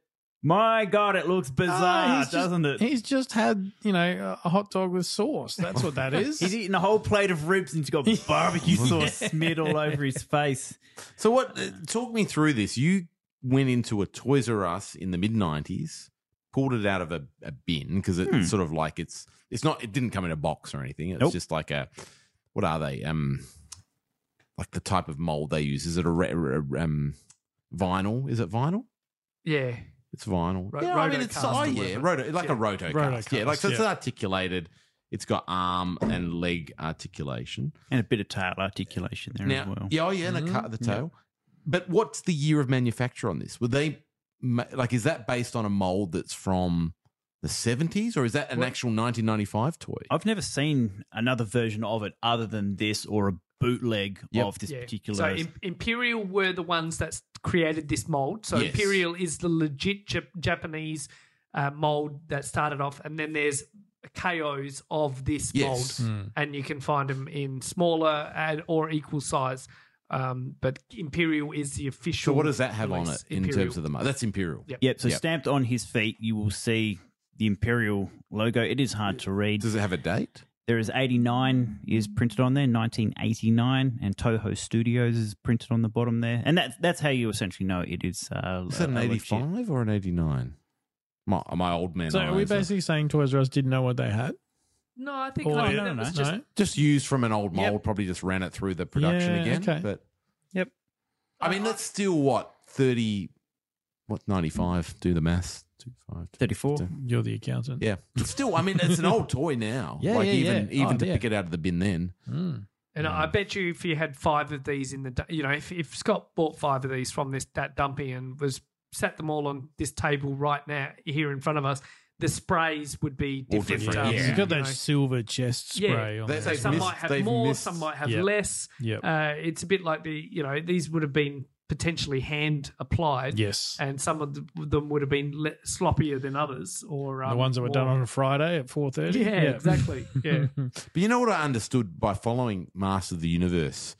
my god, it looks bizarre, Ah, he's just- doesn't it? He's just had, you know, a hot dog with sauce. That's what that is. He's eating a whole plate of ribs and he's got barbecue sauce smeared all over his face. So what? uh, Talk me through this. You went into a Toys R Us in the mid '90s, pulled it out of a, a bin because it's Hmm. sort of like it's it's not. It didn't come in a box or anything. It's Nope. just like a what are they? Um, like the type of mold they use. Is it a re- re- um vinyl? Is it vinyl? Yeah. It's vinyl. Ro- yeah, I mean it's rotocast oh or yeah, roto like a roto Rotocast, Yeah, like so it's yeah. articulated. It's got arm and leg articulation. And a bit of tail articulation there Now, as well. yeah, oh yeah, and a cut of the mm-hmm. tail. But what's the year of manufacture on this? Were they like? Is that based on a mold that's from the seventies, or is that an actual nineteen ninety five toy? I've never seen another version of it other than this or a bootleg Yep. of this Yeah. particular. So Im- Imperial were the ones that created this mold. So Yes. Imperial is the legit Jap- Japanese uh, mold that started off, and then there's KOs of this Yes. mold, and you can find them in smaller and or equal size. Um, but Imperial is the official. So what does that have on release, it in Imperial. terms of the mold? That's imperial. Yep. Yep. So Yep. stamped on his feet, you will see the Imperial logo. It is hard to read. Does it have a date? There is 89 is printed on there, 1989, and Toho Studios is printed on the bottom there, and that's that's how you essentially know it is. Uh, Is that an eighty five or an eighty nine? My my old man. so are we eyes are- basically saying Toys R Us didn't know what they had? No, I think Or- I no, no, that no. just No? just used from an old mold? Yep. Probably just ran it through the production Yeah, again. okay. But Yep. I mean, that's still what thirty. What ninety five? Do the maths. Two five. 34. You're the accountant. Yeah, but still, I mean, it's an old toy now. Yeah, like yeah, even yeah. even Oh, to yeah. pick it out of the bin then. Mm. And I bet you if you had five of these in the, du- you know, if, if Scott bought five of these from this that dumpy and was sat them all on this table right now here in front of us, the sprays would be All different. different, um, yeah. You've got you that know. silver chest Yeah. spray on They- there. So They've some missed- might have they've more, missed- some might have Yep. less. Yep. Uh, it's a bit like the, you know, these would have been potentially hand applied. yes. And some of them would have been le- sloppier than others, or um, the ones that were done on a Friday at 4.30. Yeah, exactly. Yeah. But you know what I understood by following Master of the Universe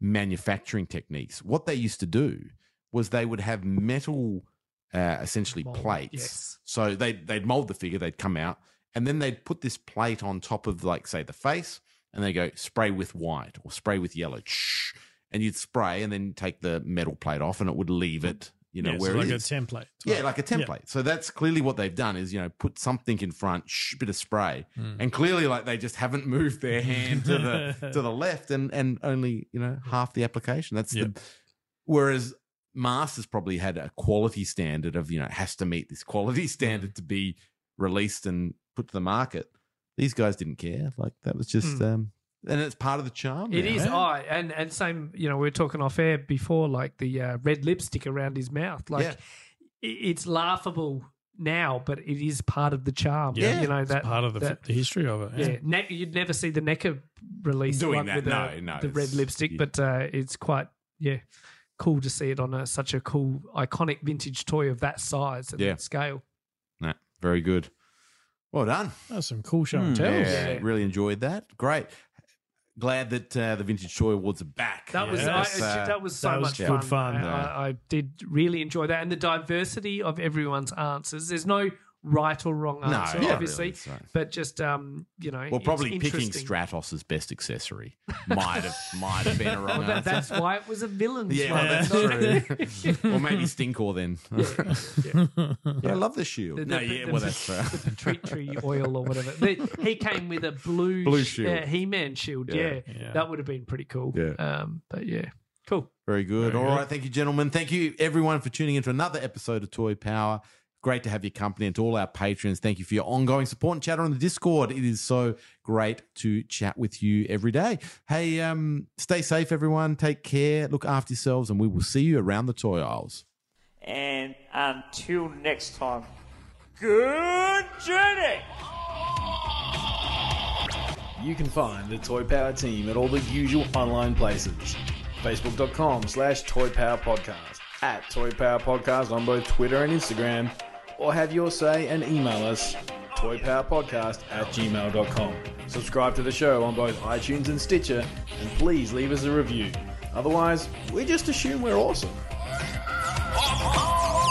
manufacturing techniques? What they used to do was they would have metal, uh, essentially Mold, plates. yes. So they they'd mold the figure, they'd come out, and then they'd put this plate on top of, like, say, the face, and they go spray with white or spray with yellow, Shh. And you'd spray, and then take the metal plate off, and it would leave it, you know, Yeah, so where like it a is. template. Yeah, like a template. So that's clearly what they've done is, you know, put something in front, shh, bit of spray. Mm. And clearly like they just haven't moved their hand to the to the left and and only, you know, half the application. That's Yep. the whereas Masters probably had a quality standard of, you know, it has to meet this quality standard to be released and put to the market. These guys didn't care. Like that was just um and it's part of the charm. It now. is. Oh, and and same. You know, we were talking off air before, like the uh, red lipstick around his mouth. Like Yeah. it's laughable now, but it is part of the charm. Yeah. you know It's that part of the, that- the history of it. yeah, Ne- you'd never see the NECA release Doing one that. with No, the, no, the red lipstick, yeah. but uh, it's quite yeah cool to see it on a, such a cool iconic vintage toy of that size and Yeah. scale. Nah, very good. Well done. That's some cool show and tells. Yeah, Yeah. really enjoyed that. Great. Glad that uh, the Vintage Toy Awards are back. That was Yes. I, Uh, that was so that was much good fun. fun. Yeah. I, I did really enjoy that, and the diversity of everyone's answers. There's no right or wrong No, answer, not obviously, really, so. but just um, you know, Well, probably picking interesting. Stratos' best accessory might have might have been a wrong Well, that, answer. that's why it was a villain. yeah, one. well, that's true. or maybe Stinkor then. yeah. I love the shield. The- no, the- yeah, the- well, that's fair. the Petri oil or whatever. The- he came with a blue, Blue shield. uh, He-Man shield. Yeah. Yeah. Yeah. that would have been pretty cool. Yeah. Um, but yeah, cool. Very good. Very All right, good. Thank you, gentlemen. Thank you, everyone, for tuning into another episode of Toy Power. Great to have your company and to all our patrons. Thank you for your ongoing support and chatter on the Discord. It is so great to chat with you every day. Hey, um, stay safe, everyone. Take care. Look after yourselves, and we will see you around the toy aisles. And until next time, good journey! You can find the Toy Power team at all the usual online places. Facebook.com slash Toy Power Podcast, at Toy Power Podcast on both Twitter and Instagram, or have your say and email us toypowerpodcast at gmail.com. Subscribe to the show on both iTunes and Stitcher, and please leave us a review. Otherwise, we just assume we're awesome. Oh, oh, oh.